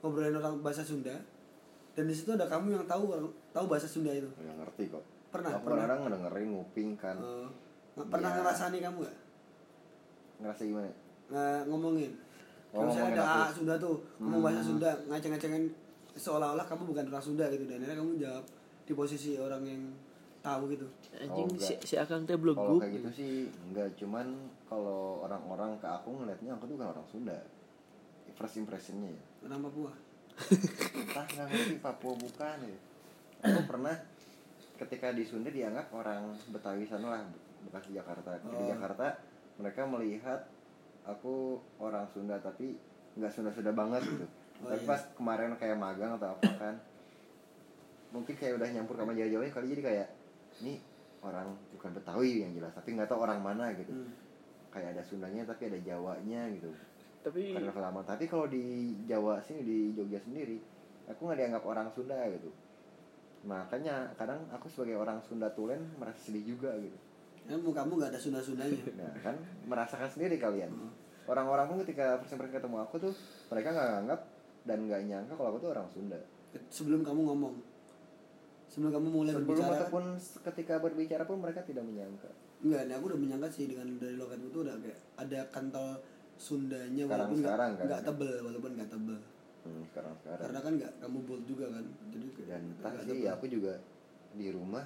ngobrolin orang bahasa Sunda dan di situ ada kamu yang tahu orang tahu bahasa Sunda itu. nggak ngerti kok Pernah, pernah. kadang ngedengerin nguping kan nggak pernah Iya. ngerasani kamu nggak ngerasa gimana Nge- ngomongin? Oh, Kalau misalnya ngomongin ada aku. A Sunda tuh ngomong bahasa Hmm. Sunda ngaceng-ngacengin seolah-olah kamu bukan orang Sunda gitu dan akhirnya kamu jawab di posisi orang yang tahu gitu. anjing Oh, si, si akang teh kalau blogup kayak gitu sih enggak. Cuman kalau orang-orang ke aku ngeliatnya aku tuh bukan orang Sunda. First impressionnya ya. Orang Papua. entah nggak ngerti Papua bukan ya. Aku pernah ketika di Sunda dianggap orang Betawi sana lah bekas di Jakarta. Di Oh. Jakarta mereka melihat aku orang Sunda tapi nggak Sunda Sunda banget gitu Oh, tapi iya. pas kemarin kayak magang atau apa kan mungkin kayak udah nyampur sama Jawa-Jawanya kali jadi kayak ini orang bukan Betawi yang jelas tapi nggak tahu orang mana gitu. Hmm. kayak ada Sundanya tapi ada Jawanya gitu. Tapi karena kelamaan tapi kalau di Jawa sini di Jogja sendiri aku nggak dianggap orang Sunda gitu. Makanya kadang aku sebagai orang Sunda tulen merasa sedih juga gitu. Ya, kamu nggak ada sunda-sundanya. nah kan merasakan sendiri kalian. Orang-orang pun ketika first impression ketemu aku tuh mereka nggak nganggap dan nggak nyangka kalau aku tuh orang Sunda. Sebelum kamu ngomong, sebelum kamu mulai sebelum berbicara, ataupun ketika berbicara pun mereka tidak menyangka. Enggak, nih aku udah menyangka sih dengan dari logatmu itu udah kayak ada kental Sundanya Sekarang- walaupun nggak sekarang kan. nggak tebel, walaupun nggak tebel. hmm, sekarang sekarang. Karena kan nggak kamu bold juga kan, jadi dan entah sih tebel. aku juga di rumah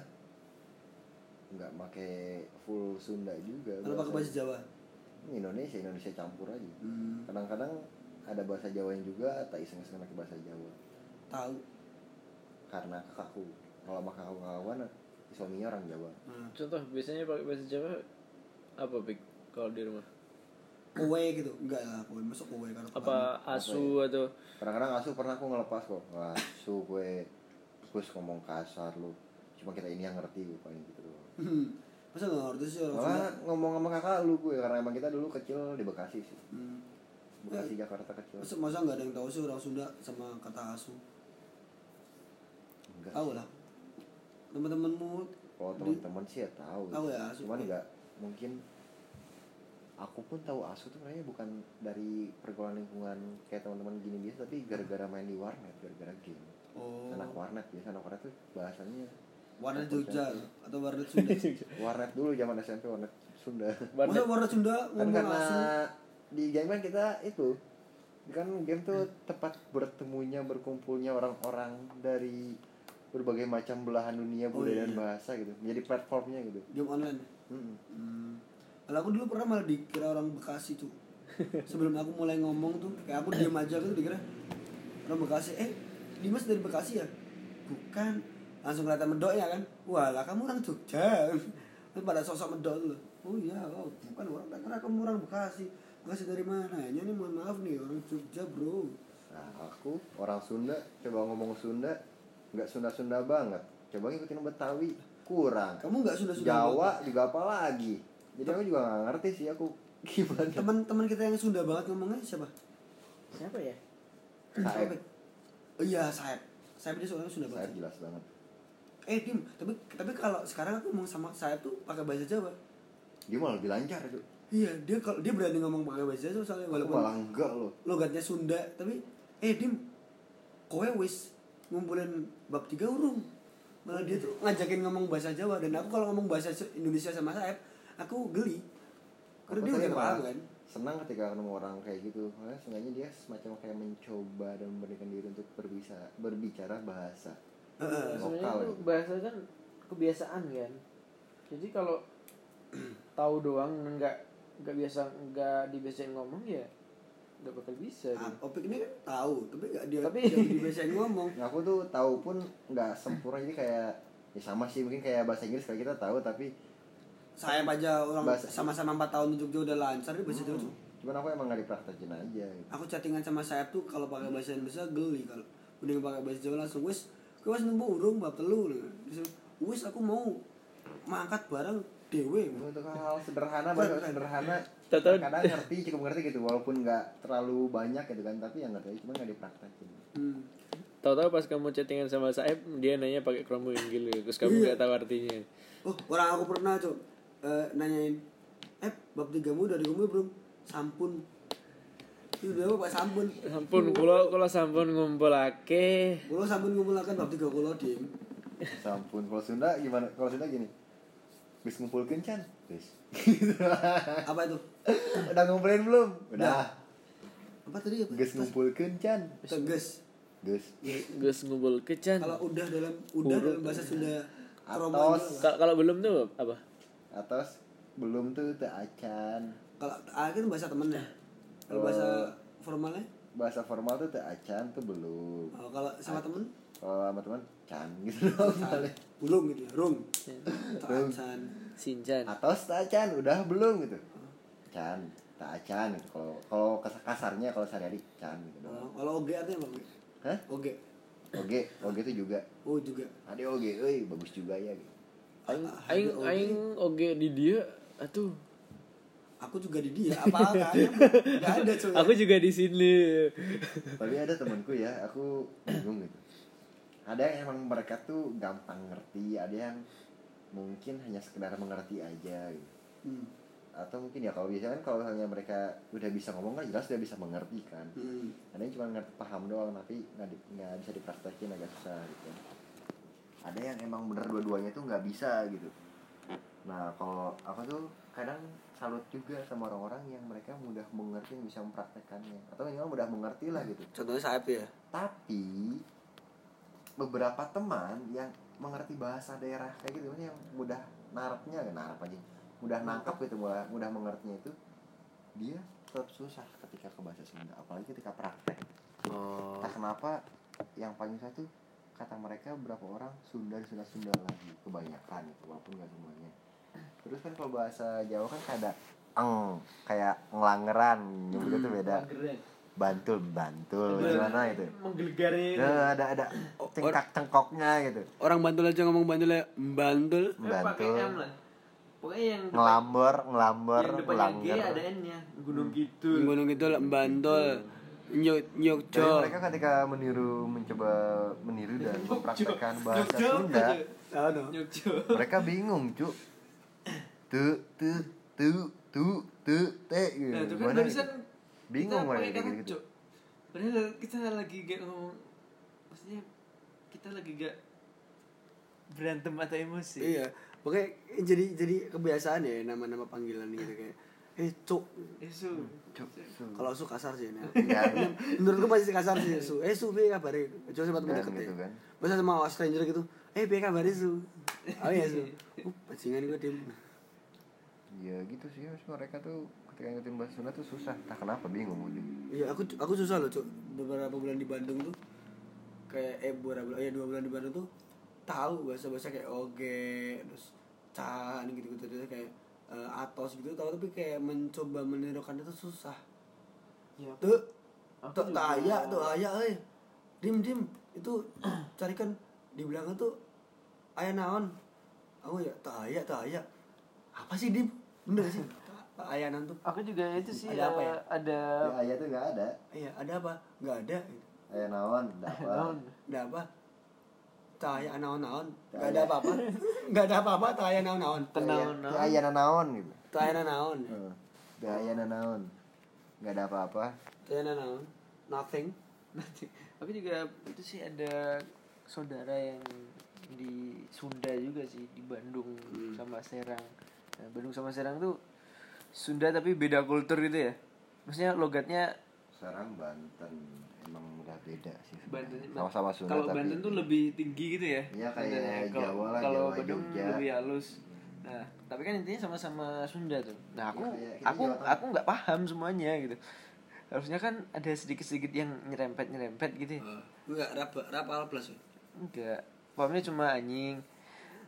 nggak pakai full Sunda juga Kalau pakai bahasa Jawa, Indonesia Indonesia campur aja. Hmm, kadang-kadang ada bahasa Jawanya juga tak iseng-iseng pakai bahasa Jawa. Tahu. karena kakakku kalau sama kakakku kawan suaminya orang Jawa. Nah, contoh biasanya pakai bahasa Jawa apa pik kalau di rumah? Kowe gitu, enggak lah, kowe masuk kowe karena apa asu atau? Kadang-kadang asuh pernah aku ngelepas kok. Wah asuh gue terus ngomong kasar lu. Cuma kita ini yang ngerti gue paling gitu doang. Hmm. Masa nggak ngerti sih orang malah ngomong sama kakak lu gue karena emang kita dulu kecil di Bekasi sih. Hmm. Bekasi Jakarta kecil Masa, masa nggak ada yang tahu sih orang Sunda sama kata asu? enggak Tahu lah. Teman-temanmu kalau teman-teman sih ya tahu Tahu ya, asuh. cuman enggak mungkin aku pun tahu asuh tuh kayaknya bukan dari pergaulan lingkungan kayak teman-teman gini biasa tapi gara-gara main di warnet gara-gara game oh anak warnet biasa anak warnet tuh bahasanya warnet Jogja atau warnet Sunda. warnet dulu zaman SMP warnet Sunda Masa warnet warnet Sunda kan karena asu? Di game kan kita itu kan game tuh tempat bertemunya berkumpulnya orang-orang dari berbagai macam belahan dunia Oh, budaya dan iya. bahasa gitu menjadi platformnya gitu Game online. Hmm. Kalau aku dulu pernah malah dikira orang Bekasi tuh. Sebelum aku mulai ngomong tuh, kayak aku diam aja gitu dikira orang Bekasi. Eh, Dimas dari Bekasi ya? Bukan. Langsung kelihatan medok ya kan? Walah, kamu orang Jogja. Pada sosok medok tuh. Oh iya, oh, bukan orang karena kamu orang Bekasi. Bekasi dari mana? Ya ini mohon maaf nih, orang Jogja, Bro. nah aku orang Sunda coba ngomong Sunda nggak Sunda-Sunda banget coba ngikutin Betawi kurang Kamu nggak Sunda-Sunda Jawa juga apa lagi jadi aku juga nggak ngerti sih aku gimana Teman-teman kita yang Sunda banget ngomongnya siapa? siapa ya Saeb? Oh iya, Saeb. Saeb dia soalnya Sunda saya banget. jelas banget Eh, Dim, tapi tapi kalau sekarang aku ngomong sama Saeb tuh pakai bahasa Jawa. dia malah lebih lancar itu Iya, dia kalau dia berani ngomong pakai bahasa Jawa soalnya walaupun malah enggak loh logatnya Sunda, tapi eh Dim, kowe wis ngumpulin bab tiga urung. Malah dia tuh ngajakin ngomong bahasa Jawa dan aku kalau ngomong bahasa Indonesia sama Saeb, aku geli. Karena Aku dia udah paham kan. senang ketika ketemu orang kayak gitu karena seenggaknya dia semacam kayak mencoba dan memberikan diri untuk berbisa berbicara bahasa Heeh. Lokal sebenarnya itu ya. bahasa kan kebiasaan kan jadi kalau tahu doang nggak nggak biasa nggak dibiasain ngomong ya nggak bakal bisa Ah. Opik ini kan tahu, tapi gak dia Tapi- dibiasain ngomong. Nah, aku tuh tahu pun nggak sempurna jadi kayak ya sama sih mungkin kayak bahasa Inggris kayak kita tahu tapi Saya aja orang Bahasa- sama-sama 4 tahun di Jogja udah lancar dia bahasa Jawa tuh. cuman aku emang nggak dipraktekin aja gitu. aku chattingan sama Saeb tuh kalau pakai bahasa Indonesia geli kalau udah pakai bahasa Jawa langsung wis kowe wis nemu urung bab telu Terus, wis aku mau mangkat barang dewe untuk hal sederhana bahasa sederhana Tahu-tahu- kadang ngerti cukup ngerti gitu walaupun nggak terlalu banyak gitu kan tapi yang ngerti cuma nggak dipraktekin. Hmm. tahu-tahu pas kamu chattingan sama Saeb dia nanya pakai kromo inggil gitu. terus kamu Iya. nggak tahu artinya. Oh orang aku pernah cok eh, nanyain eh bab tigamu dari kamu belum? Sampun. Itu dia pak sampun. Sampun kulo kulo sampun ngumpulake. Kalau sampun ngumpulakan bab tiga kulo dim. Sampun. Kalau Sunda gimana? Kalau Sunda gini bis ngumpulin can bis apa itu? Udah ngumpulin belum? Udah. Apa tadi apa? Gus ngumpulin can. Tegas gus gus ngumpul kecan kalau udah dalam udah dalam bahasa Sunda Atos. Kalau kalau belum tuh apa? Atas belum tuh teu acan. Kalau akhir bahasa temennya. Kalau Oh. bahasa formalnya? Bahasa formal tuh teu acan tuh belum. Oh, kalau sama temen kalau sama teman can gitu doang paling. burung gitu ya rung Rung. Tacan. Sincan atas tak acan udah belum gitu. Can tak acan gitu. Kalau kalau kas- kasarnya kalau sehari-hari can gitu Oh, doang kalau oge artinya apa Hah? oge. Oge oge itu juga. Oh juga. Ada oge euy bagus juga ya gitu. aing Ah, aing oge. aing oge di dia atuh. Aku juga di dia apa kan nggak ada cuy aku juga di sini. Tapi ada temanku ya aku bingung gitu ada yang emang mereka tuh gampang ngerti ada yang mungkin hanya sekedar mengerti aja gitu. Hmm. atau mungkin ya kalau biasanya kan kalau misalnya mereka udah bisa ngomong kan jelas dia bisa mengerti kan. Hmm. ada yang cuma ngerti paham doang tapi nggak di- bisa dipraktekin agak susah gitu. Ada yang emang bener dua-duanya tuh nggak bisa gitu. Nah kalau aku tuh kadang salut juga sama orang-orang yang mereka mudah mengerti bisa mempraktekannya. Atau minimal mudah mengerti lah gitu. Contohnya saya ya? Tapi beberapa teman yang mengerti bahasa daerah kayak gitu yang mudah narapnya ya narap aja mudah nangkap gitu mudah mudah mengertinya itu dia tetap susah ketika ke bahasa Sunda apalagi ketika praktek. Oh. Entah kenapa yang paling susah tuh kata mereka berapa orang Sunda Sunda Sunda lagi kebanyakan gitu walaupun nggak semuanya. Terus kan kalau bahasa Jawa kan ada eng kayak ngelangeran nyebutnya tuh beda Bantul bantul. Gimana itu? Menggelegarin Nah, ada ada cengkak cengkoknya gitu. orang bantul aja ngomong bantul ya bantul. Eh, bantul. Pokoknya yang depan- ngelambor ngelambor yang depannya G ada N nya gunung gitu gunung itu lah bantul nyok nyok jadi mereka ketika meniru mencoba meniru dan mempraktekkan bahasa Sunda Nyokjo. mereka bingung cuk. Tu tu tu tu tu te gitu. Nah, itu kan barusan? Bingung kita kayak kata gitu, cok. Padahal kita lagi gak ngomong maksudnya kita lagi gak berantem atau emosi. iya pokoknya jadi jadi kebiasaan ya nama-nama panggilan gitu kayak eh cuk. Cuk, su. kalau su kasar sih nah. Ya, menurutku masih kasar sih su eh su be kabar coba sama temen Kan deket gitu ya kan. masa sama stranger gitu eh be kabar su oh iya su uh bajingan gue diem ya gitu sih mas mereka tuh ketika ngertiin bahasa Sunda tuh susah. Tak kenapa bingung udah iya aku aku susah loh cuk. Beberapa bulan di Bandung tuh kayak eh beberapa bulan ya dua bulan di Bandung tuh tahu bahasa bahasa kayak oge terus can gitu gitu terus kayak eh, atos gitu tahu tapi kayak mencoba menirukan itu susah. Ya, tuh Aku tuh juga- taya tuh ayah eh dim dim itu carikan di belakang tuh ayah naon. Aku ya taya taya apa sih dim? Bener sih ayah naon tuh. Aku juga itu sih Ada apa eh, ya? Ada ya ayah tuh nggak ada. Iya ada apa? Nggak ada. Gitu. ayah Naon? ada apa. Taya naon naon nggak ada apa apa nggak ada apa apa taya naon naon Tenang, ayah naon gitu. Taya naon ayah naon nggak ada apa-apa. Taya naon nothing. Nanti aku juga itu sih ada saudara yang di Sunda juga sih di Bandung sama Serang. Nah, Bandung sama Serang tuh Sunda tapi beda kultur gitu ya. Maksudnya logatnya sekarang Banten emang udah beda sih Banten sebenarnya. sama-sama Sunda kalau tapi Banten tuh lebih tinggi gitu ya. Iya, kayak. Kalau- Jawa lah, Kalau Jawa, Bandung lebih halus. Nah, tapi kan intinya sama-sama Sunda tuh. Nah, aku kita aku Jawa aku nggak paham semuanya gitu. Harusnya kan ada sedikit-sedikit yang nyerempet-nyerempet gitu ya. nggak rap rap al plus Enggak. Pahamnya cuma anjing.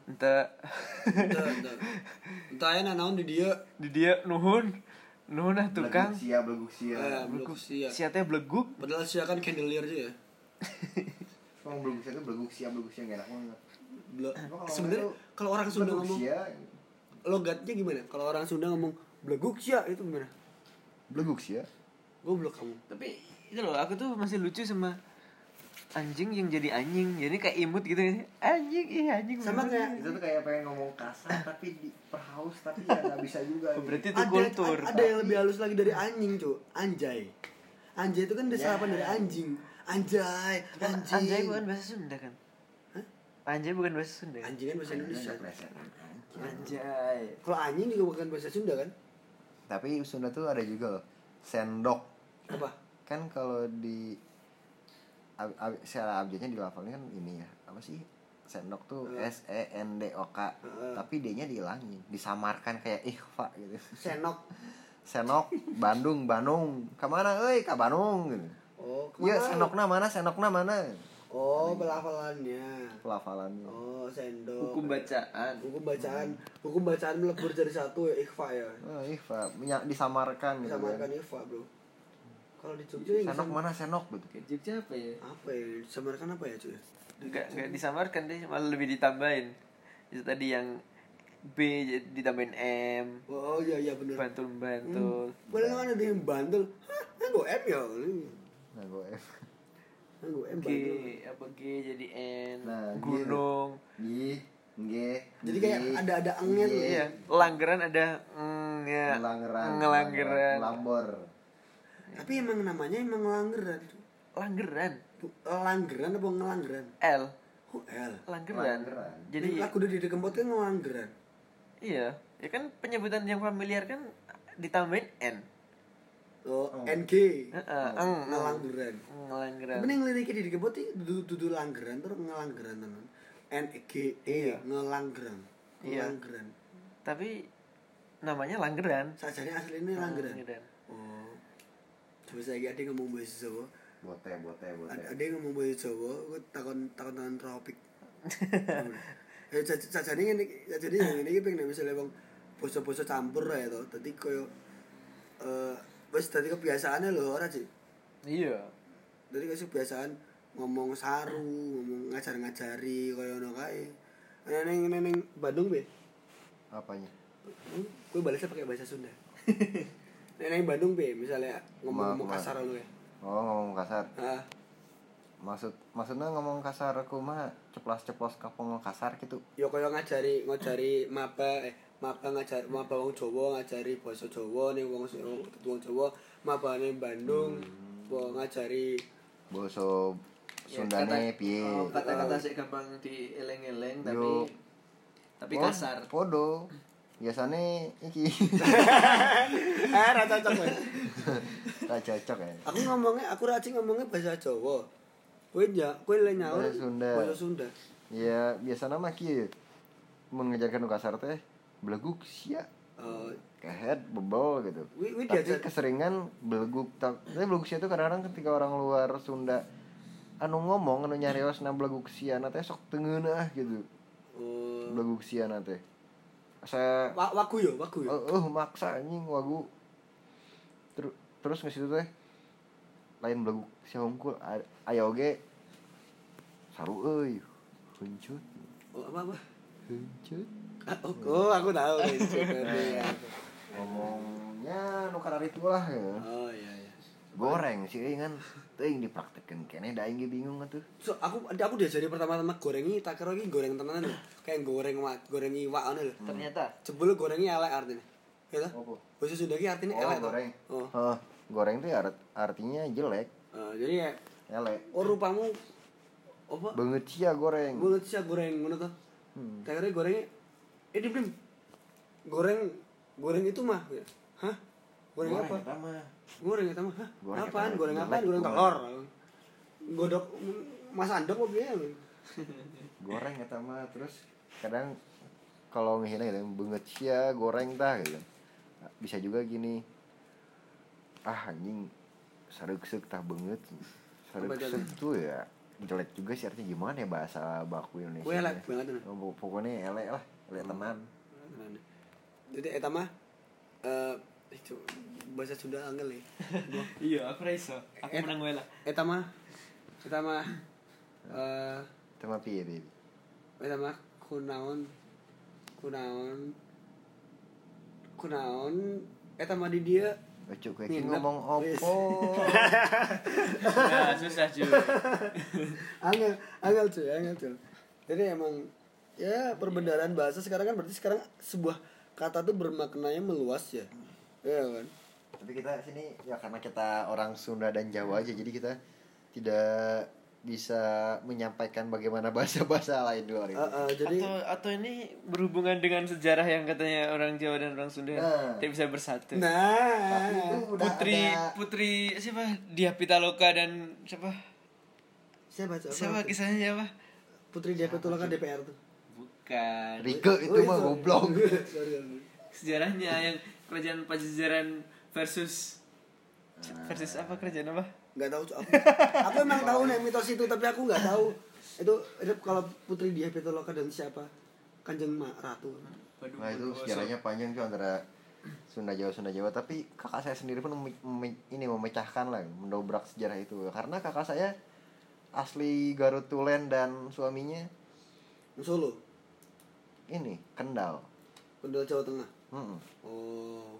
Entah entah entah entah ayah naon di dia. Di dia nuhun. Nuhun ah tukang. Beleguk sia beleguk sia. Eh, belum sia. Sia teh bleguk. padahal sia kan candelier aja ya. Emang beleguk sia tuh beleguk sia beleguk sia nggak enak banget. Bel- Emang kalau sebenarnya kalau orang Sunda Beleguk ngomong sia logatnya gimana? Kalau orang Sunda ngomong beleguk sia itu gimana? Beleguk sia? Goblok kamu. Tapi itu loh, aku tuh masih lucu sama anjing yang jadi anjing. Jadi kayak imut gitu. Anjing, iya anjing. Sama kayak- itu tuh kayak pengen ngomong kasar tapi di perhaus tapi ya nggak bisa juga gitu. berarti itu ada kultur. ada yang lebih halus lagi dari anjing cuy anjay anjay itu kan Ya. desalapan dari anjing anjay Kan anjing Anjay bukan bahasa Sunda kan? Hah? Anjay bukan bahasa Sunda. Kan? anjing kan bahasa Indonesia. Anjay. kalau anjing juga bukan bahasa Sunda kan tapi Sunda tuh ada juga loh sendok apa kan kalau di ab, ab- secara abjadnya di lafalnya kan ini ya apa sih? Sendok tuh Eh. S E N D O K. Heeh. tapi D nya dihilangin disamarkan kayak ikhfa gitu. Senok. Senok Bandung Bandung ke mana euy? Ka Bandung gitu. Oh iya ke mana? senokna mana senokna mana. Oh pelafalannya. Pelafalannya. Oh sendok. Hukum bacaan. hukum bacaan. Hukum bacaan melebur jadi satu ya ikhfa ya. Oh, ikhfa. Disamarkan gitu disamarkan kan ikhfa bro Kalau di Jogja yang senok mana? Senok gitu. Kayak Jogja apa ya? Apa ya? Disamarkan apa ya cuy? nggak nggak disamarkan deh. Malah lebih ditambahin. Itu tadi yang B jadi ditambahin M. Oh iya iya bener. bantul bantul Boleh kan ada yang bantul. Hah, nggak M ya? gue F Nggak M G apa G jadi N? Nah, gunung. G G. Jadi kayak ada ada engnya tuh. iya langgeran ada mm, ya. Ngelanggeran. Ngelanggeran. Lambor Tapi emang namanya emang langgeran. langgeran Langgeran apa ngelanggeran? L Oh L. langgeran Langgeran. jadi Jadi lagu dari Kempot kan ngelanggeran. iya ya kan penyebutan yang familiar kan ditambahin N Oh, NG. Heeh, eng Ngelanggeran. ngelanggeran Tapi yang liriknya di Kempot itu dudu langgeran terus ngelanggeran teman. N G E ngelanggeran. Iya. Ngelanggeran. tapi namanya langgeran Sajane aslinya langgeran. Langgeran. Oh. Coba saya ada yang ngomong bahasa Jawa. bote bote bote Ada ada yang ngomong bahasa Jawa, gue takon takon tangan tropik. Eh sajane ngene sajane yang ngene iki pengen misalnya wong basa-basa campur ya to. Dadi koyo eh wis dadi kebiasaane lho ora sih. iya Dadi kayak kebiasaan ngomong saru, ngomong ngajar-ngajari koyo ngono kae. Neng neng neng Bandung be. apanya Gue balasnya pakai bahasa Sunda. Neng Bandung be, misalnya. Ngomong-ngomong Kuma- kuma. kasar ngono ya. oh ngomong kasar. Ah, maksud maksudnya ngomong kasar aku mah ceplos ceplos kapong kasar gitu. Ya kaya ngajari ngajari maba eh maba ngajar maba wong Jawa ngajari basa Jawa ning wong wong Jawa mabane Bandung wong ngajari boso Ya, Sundane piye? oh, kata-kata sih gampang dieleng-eleng tapi Yo. tapi kasar. podo biasanya iki. Eh ra cocok weh. tak cocok ya. Aku ngomongnya aku rajin ngomongnya bahasa Jawa. Kowe ya kowe le nyaur? Bahasa Sunda. bahasa Sunda. Ya biasanya mah kieu mengejarkan nu kasar teh beleguk sia Eh, kehead bebel gitu. Wi- wi tapi keseringan beleguk Ta- tapi beleguk sia itu kadang-kadang ketika orang luar Sunda anu ngomong anu nyarios na beleguk sia teh sok tengeunah gitu. Oh. Beleguk sia teh saya wa- wagu ya wagu ya oh, oh maksa anjing wagu. Terus terus nge situ teh lain beleguk sia hungkul A- aya oge. Saru euy huncut oh apa apa? Huncut Ah, oh, oh aku tahu ya. ngomongnya nu karena itu lah ya. Oh iya iya. Goreng sih kan teuing dipraktekeun kene da aing ge bingung atuh So, aku aku diajari pertama-tama goreng ini tak kira ini goreng tenanan lho. Kayak goreng wa, goreng iwak ngono lho. ternyata Jebul gorengnya elek artinya. Ya toh? Apa? Bahasa Sunda ki artinya Oh, elek toh. goreng. Oh. Hah, goreng tuh art, artinya jelek Eh, jadi ya elek oh rupamu apa? banget sia goreng Banget sih goreng ngono toh. Hmm. Tak kira gorengnya eh di Blim. Goreng goreng itu mah. Ya. Hah? Goreng, apa? eta mah. Goreng itu mah. Goreng apaan? Goreng apaan? Goreng telur. Godok Mas Andok piye? goreng eta mah terus kadang kalau ngehina gitu banget sia goreng tah gitu. Bisa juga gini. Ah anjing. Saregsek tah banget saregsek tuh ya jelek juga sih. Artinya gimana ya bahasa baku Indonesia Kue elek banget. Oh, pokoknya elek lah. Elek tenan. Jadi eta mah eh itu bahasa Sunda angel ya. Iya aku raiso aku Eh, menang wela eta mah eta mah eh sama piye baby eta mah kunaon. Kunaon. Kunaon. Eta mah di dia. Kayak Nginep. ngomong opo nah susah cuy angel angel cuy angel cuy jadi emang ya perbendaharaan bahasa sekarang kan berarti sekarang sebuah kata tuh bermaknanya meluas ya. Iya kan tapi kita sini ya karena kita orang Sunda dan Jawa aja jadi kita tidak bisa menyampaikan bagaimana bahasa-bahasa lain di luar itu. Eh, eh, jadi atau atau ini berhubungan dengan sejarah yang katanya orang Jawa dan orang Sunda Nah. tidak bisa bersatu. Nah. Itu udah putri ada putri siapa? Dia Pitaloka dan siapa? Siapa siapa, siapa kisahnya siapa? Putri tuh kan DPR tuh. Bukan. Rike itu Oh, mah goblok. Sejarahnya yang kerajaan Pajajaran versus versus apa kerajaan apa? Nggak tahu aku aku emang tahu nih mitos itu tapi aku nggak tahu. Itu itu kalau putri dia Pitaloka dan siapa? Kanjeng Ma ratu. Nah itu sejarahnya panjang tuh antara Sunda Jawa Sunda Jawa. Tapi kakak saya sendiri pun mem- mem- ini memecahkan lah mendobrak sejarah itu. Karena kakak saya asli Garut Tulen dan suaminya Solo? Ini Kendal. Kendal Jawa Tengah? Mm-mm. oh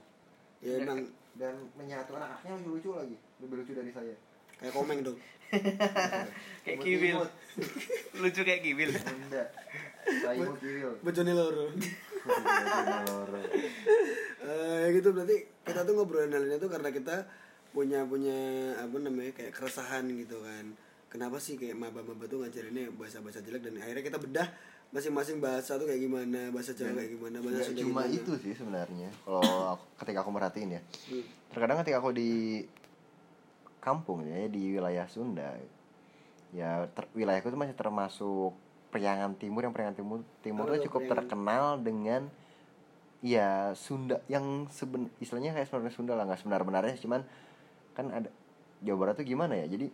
ya emang dan menyatu anaknya lebih lucu lagi lebih lucu dari saya. Kayak komeng dong. Kayak kiwil. imut. lucu kayak kiwil. Enggak saya imut kiwil. bojone loro. Loro. Eh, ya gitu berarti kita tuh ngobrolin hal ini tuh karena kita punya punya apa namanya kayak keresahan gitu kan. Kenapa sih kayak maba-maba tuh ngajarinnya bahasa-bahasa jelek dan akhirnya kita bedah masing-masing bahasa tuh kayak gimana bahasa Jawa kayak gimana bahasa Sunda cuma gimana. itu sih sebenarnya kalau ketika aku merhatiin ya Hmm. terkadang ketika aku di kampung ya di wilayah Sunda ya ter- wilayahku itu masih termasuk Priangan Timur yang Priangan Timur Timur itu tuh cukup Priangan? terkenal dengan ya Sunda yang seben istilahnya kayak sebenarnya Sunda lah nggak sebenar-benarnya cuman kan ada Jawa Barat tuh gimana ya jadi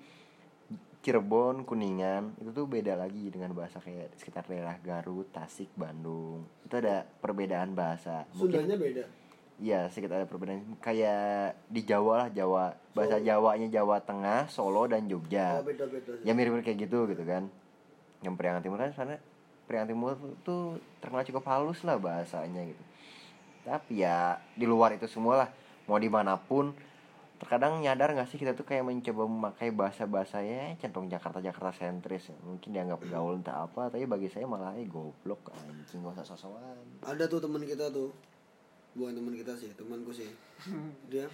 Cirebon, Kuningan itu tuh beda lagi dengan bahasa kayak sekitar daerah Garut, Tasik, Bandung itu ada perbedaan bahasa Sundanya beda Iya, sedikit ada perbedaan. Kayak di Jawa lah, Jawa. Bahasa Solo. Jawanya Jawa Tengah, Solo dan Jogja. oh beda-beda sih. Ya mirip-mirip kayak gitu gitu kan. Yang Priangan Timur kan sana Priangan Timur tuh terkenal cukup halus lah bahasanya gitu. Tapi ya di luar itu semua lah, mau di mana pun terkadang nyadar nggak sih kita tuh kayak mencoba memakai bahasa-bahasa ya centong Jakarta-Jakarta sentris? Ya. mungkin dianggap gaul entah apa tapi bagi saya malah eh goblok anjing gak usah sosokan ada tuh teman kita tuh. Bukan teman kita sih temanku sih. Dia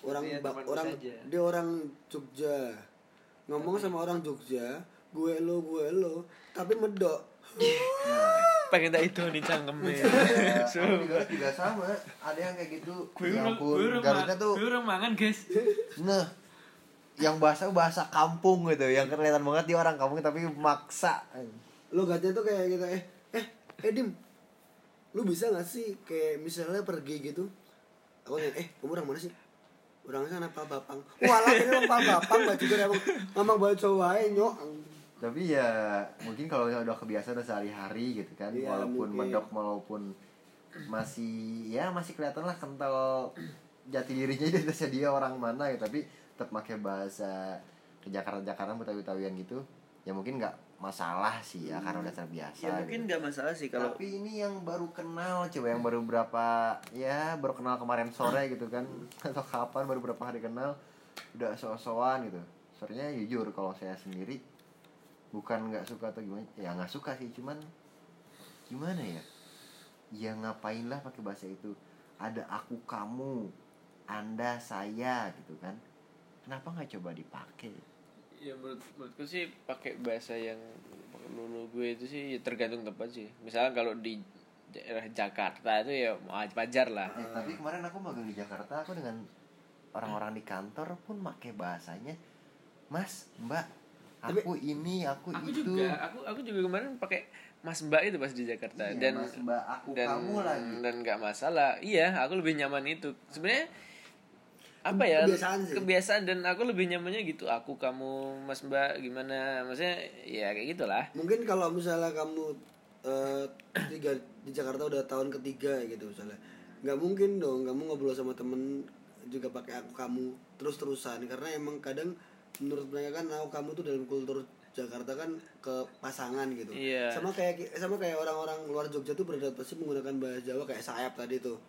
orang ba- temanku orang saja. dia orang Jogja. Ngomong sama orang Jogja gue lo gue lo. Tapi medok pengen tak itu nih cangkemnya Ya, di Garut juga sama. Ada yang kayak gitu. Gue ya ampun Garutnya tuh gue mangan guys. Nah yang bahasa bahasa kampung gitu. Yang kelihatan banget dia orang kampung tapi maksa. Lo gatnya tuh kayak gitu eh eh eh dim. Lu bisa gak sih kayak misalnya pergi gitu? Aku nanya eh kamu orang mana sih? Orang sana Pak Bapang. Walah ini orang Bapang baju gue emang ngomong baju wae nyok tapi ya mungkin kalau udah kebiasaan udah sehari-hari gitu kan Iya, walaupun mungkin. medok walaupun masih ya masih kelihatan lah kental jati dirinya dia udah dia orang mana gitu tapi tetap pakai bahasa ke Jakarta Jakarta betawi betawian gitu ya mungkin nggak masalah sih ya karena udah terbiasa ya mungkin gitu. nggak masalah sih kalau Tapi ini yang baru kenal coba yang baru berapa ya baru kenal kemarin sore gitu kan atau kapan baru berapa hari kenal udah so-soan gitu. Sebenarnya jujur kalau saya sendiri bukan nggak suka atau gimana? Ya nggak suka sih cuman gimana ya? Ya ngapain lah pakai bahasa itu? Ada aku kamu anda saya gitu kan? Kenapa nggak coba dipakai? Ya menurut menurutku sih pakai bahasa yang lulu gue itu sih ya tergantung tempat sih. Misalnya kalau di daerah Jakarta itu ya wajar lah. Eh, tapi kemarin aku magang di Jakarta, aku dengan orang-orang di kantor pun pakai bahasanya, Mas, Mbak, aku ini, aku, aku itu. juga aku aku juga kemarin pakai Mas Mbak itu pas di Jakarta Iya, dan Mas, Mbak, aku, dan kamu lagi. dan nggak masalah. Iya aku lebih nyaman itu. Sebenarnya apa ya Kebiasaan sih. kebiasaan dan aku lebih nyamannya gitu. Aku kamu Mas Mbak gimana? Maksudnya ya kayak gitulah. Mungkin kalau misalnya kamu eh, tiga di Jakarta udah tahun ketiga gitu misalnya. Nggak mungkin dong kamu ngobrol sama temen juga pakai aku kamu terus terusan karena emang kadang menurut mereka kan aku kamu tuh dalam kultur Jakarta kan ke pasangan gitu Iya. sama kayak sama kayak orang-orang luar Jogja tuh beradaptasi menggunakan bahasa Jawa kayak sayap tadi tuh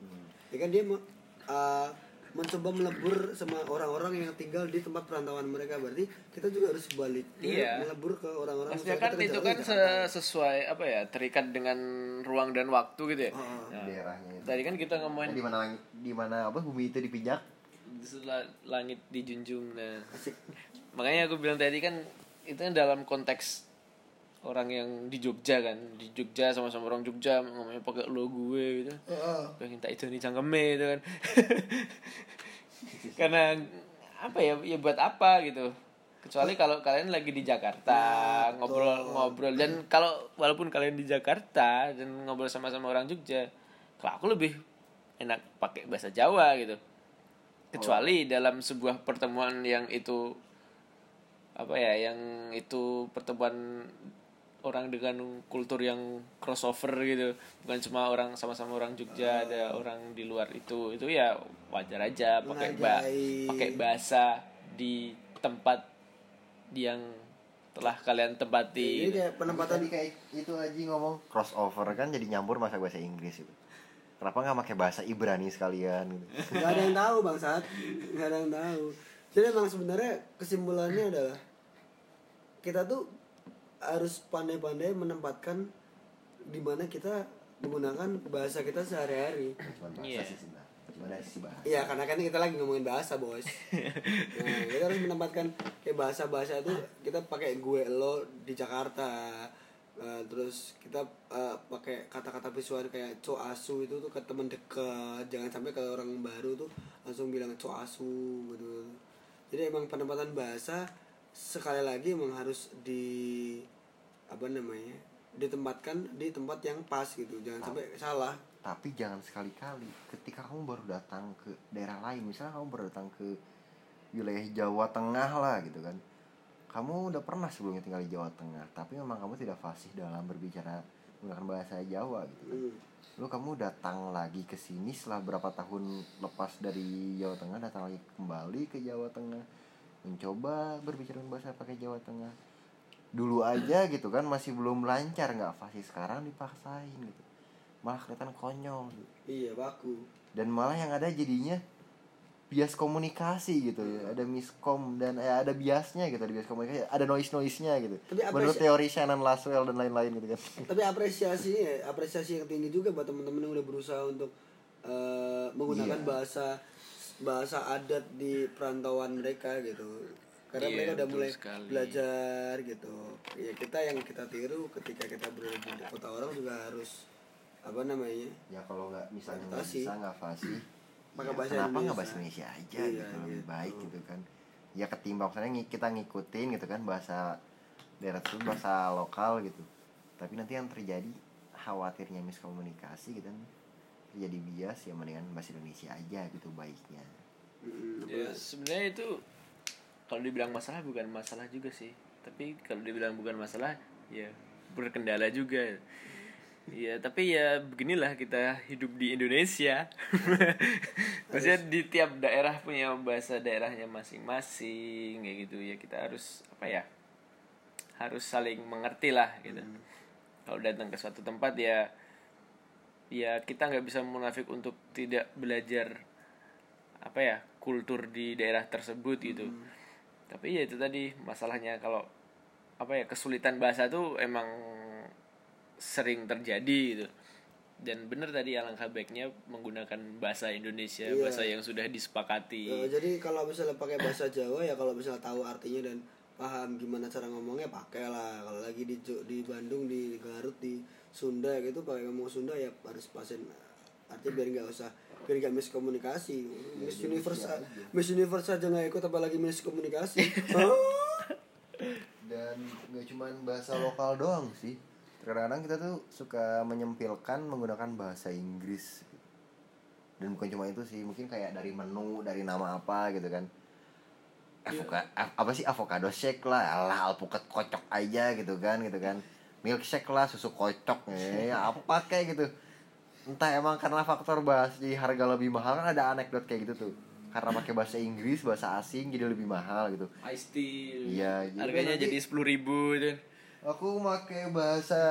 ya kan dia eh, mencoba melebur sama orang-orang yang tinggal di tempat perantauan mereka berarti kita juga harus balik Iya. melebur ke orang-orang Maksudnya kan itu kan se- sesuai apa ya terikat dengan ruang dan waktu gitu ya. Oh, Nah, daerahnya itu. tadi kan kita ngomongin di mana di mana apa bumi itu dipijak? Langit dijunjung nah makanya aku bilang tadi kan itu kan dalam konteks orang yang di Jogja kan. Di Jogja sama-sama orang Jogja ngomongnya pakai lo gue gitu. Heeh. pengen tak itu nih cangkeme gitu kan. Karena apa ya ya buat apa gitu. Kecuali kalau kalian lagi di Jakarta ngobrol-ngobrol dan kalau walaupun kalian di Jakarta dan ngobrol sama-sama orang Jogja kalau aku lebih enak pakai bahasa Jawa gitu. Kecuali dalam sebuah pertemuan yang itu apa ya yang itu pertemuan orang dengan kultur yang crossover gitu. Bukan cuma orang sama-sama orang Jogja ada orang di luar itu. Itu ya wajar aja pakai ba pakai bahasa di tempat yang telah kalian tempati. Jadi kayak penempatan Tadi kayak itu aja ngomong. Crossover kan jadi nyampur masa bahasa Inggris itu. Kenapa nggak pakai bahasa Ibrani sekalian gitu? nggak ada yang tahu bang saat nggak ada yang tahu jadi emang sebenarnya kesimpulannya adalah kita tuh harus pandai-pandai menempatkan di mana kita menggunakan bahasa kita sehari-hari bahasa Iya. sih sebenarnya. Cuma dari sisi bahasa. Iya karena kan kita lagi ngomongin bahasa bos nah, Kita harus menempatkan kayak bahasa-bahasa itu Kita pakai gue lo di Jakarta Eh, Terus kita eh, pakai kata-kata visual kayak co asu itu tuh ke teman dekat Jangan sampai ke orang baru tuh langsung bilang co asu gitu Jadi emang penempatan bahasa sekali lagi emang harus di apa namanya ditempatkan di tempat yang pas gitu jangan sampai salah Tapi jangan sekali-kali ketika kamu baru datang ke daerah lain, misalnya kamu baru datang ke wilayah Jawa Tengah lah gitu kan. Kamu udah pernah sebelumnya tinggal di Jawa Tengah, tapi memang kamu tidak fasih dalam berbicara menggunakan bahasa Jawa gitu kan. Hmm. Lu kamu datang lagi ke sini setelah berapa tahun lepas dari Jawa Tengah, datang lagi kembali ke Jawa Tengah, mencoba berbicara bahasa pakai Jawa Tengah. Dulu aja gitu kan masih belum lancar nggak fasih sekarang dipaksain gitu. Malah kelihatan konyol gitu. iya baku dan malah yang ada jadinya bias komunikasi gitu. Ya ada miskom dan eh, ada biasnya gitu ada bias komunikasi ada noise noise nya gitu. Tapi apa menurut teori Shannon Laswell dan lain-lain gitu kan. Tapi apresiasi ya, apresiasi yang tinggi juga buat teman-teman yang udah berusaha untuk eh, menggunakan Iya. bahasa bahasa adat di perantauan mereka gitu. Karena Iya, mereka udah mulai sekali. belajar gitu. Ya kita yang kita tiru ketika kita berada di kota orang juga harus apa namanya ya kalau nggak misalnya nggak bisa nggak fasih Pakai ya bahasa kenapa nggak bahasa Indonesia aja Iya, gitu lebih gitu. baik gitu kan. Ya ketimbang misalnya kita ngikutin gitu kan bahasa daerah itu bahasa lokal gitu. Tapi nanti yang terjadi khawatirnya miskomunikasi gitu kan jadi bias ya mendingan bahasa Indonesia aja gitu baiknya. Mm, ya sebenarnya itu kalau dibilang masalah bukan masalah juga sih. Tapi kalau dibilang bukan masalah ya berkendala juga ya tapi ya beginilah kita hidup di Indonesia. Maksudnya di tiap daerah punya bahasa daerahnya masing-masing kayak gitu. Ya kita harus apa ya harus saling mengerti lah gitu. Kalau datang ke suatu tempat ya ya kita nggak bisa munafik untuk tidak belajar apa ya kultur di daerah tersebut gitu. Tapi ya itu tadi masalahnya kalau apa ya kesulitan bahasa tuh emang sering terjadi gitu. Dan bener tadi alangkah baiknya menggunakan bahasa Indonesia Iya. bahasa yang sudah disepakati. Eh, jadi kalau misalnya pakai bahasa Jawa ya kalau misalnya tahu artinya dan paham gimana cara ngomongnya pakai lah kalau lagi di di Bandung di Garut di Sunda gitu pakai ngomong Sunda ya harus pasin artinya biar nggak usah biar nggak miskomunikasi. Miss Universe Miss Universe aja nggak ikut apalagi miskomunikasi. Oh. dan nggak cuman bahasa lokal doang sih kadang-kadang kita tuh suka menyempilkan menggunakan bahasa Inggris. Dan bukan cuma itu sih mungkin kayak dari menu dari nama apa gitu kan. Avoka- av- apa sih avocado shake lah alah alpukat kocok aja gitu kan gitu kan. Milkshake lah susu kocok ya apa kayak gitu. Entah emang karena faktor bahasa jadi harga lebih mahal kan ada anekdot kayak gitu tuh. Karena pakai bahasa Inggris bahasa asing jadi lebih mahal gitu. Ice tea. Iya, harganya jadi sepuluh ribu gitu aku pakai bahasa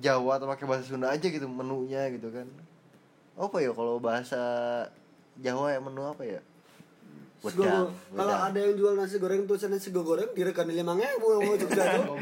Jawa atau pakai bahasa Sunda aja gitu menunya gitu kan. Apa ya kalau bahasa Jawa ya menu apa ya? Wedang, kalau ada yang jual nasi goreng tulisannya sego goreng direkan lima ngebu mau Jogja tuh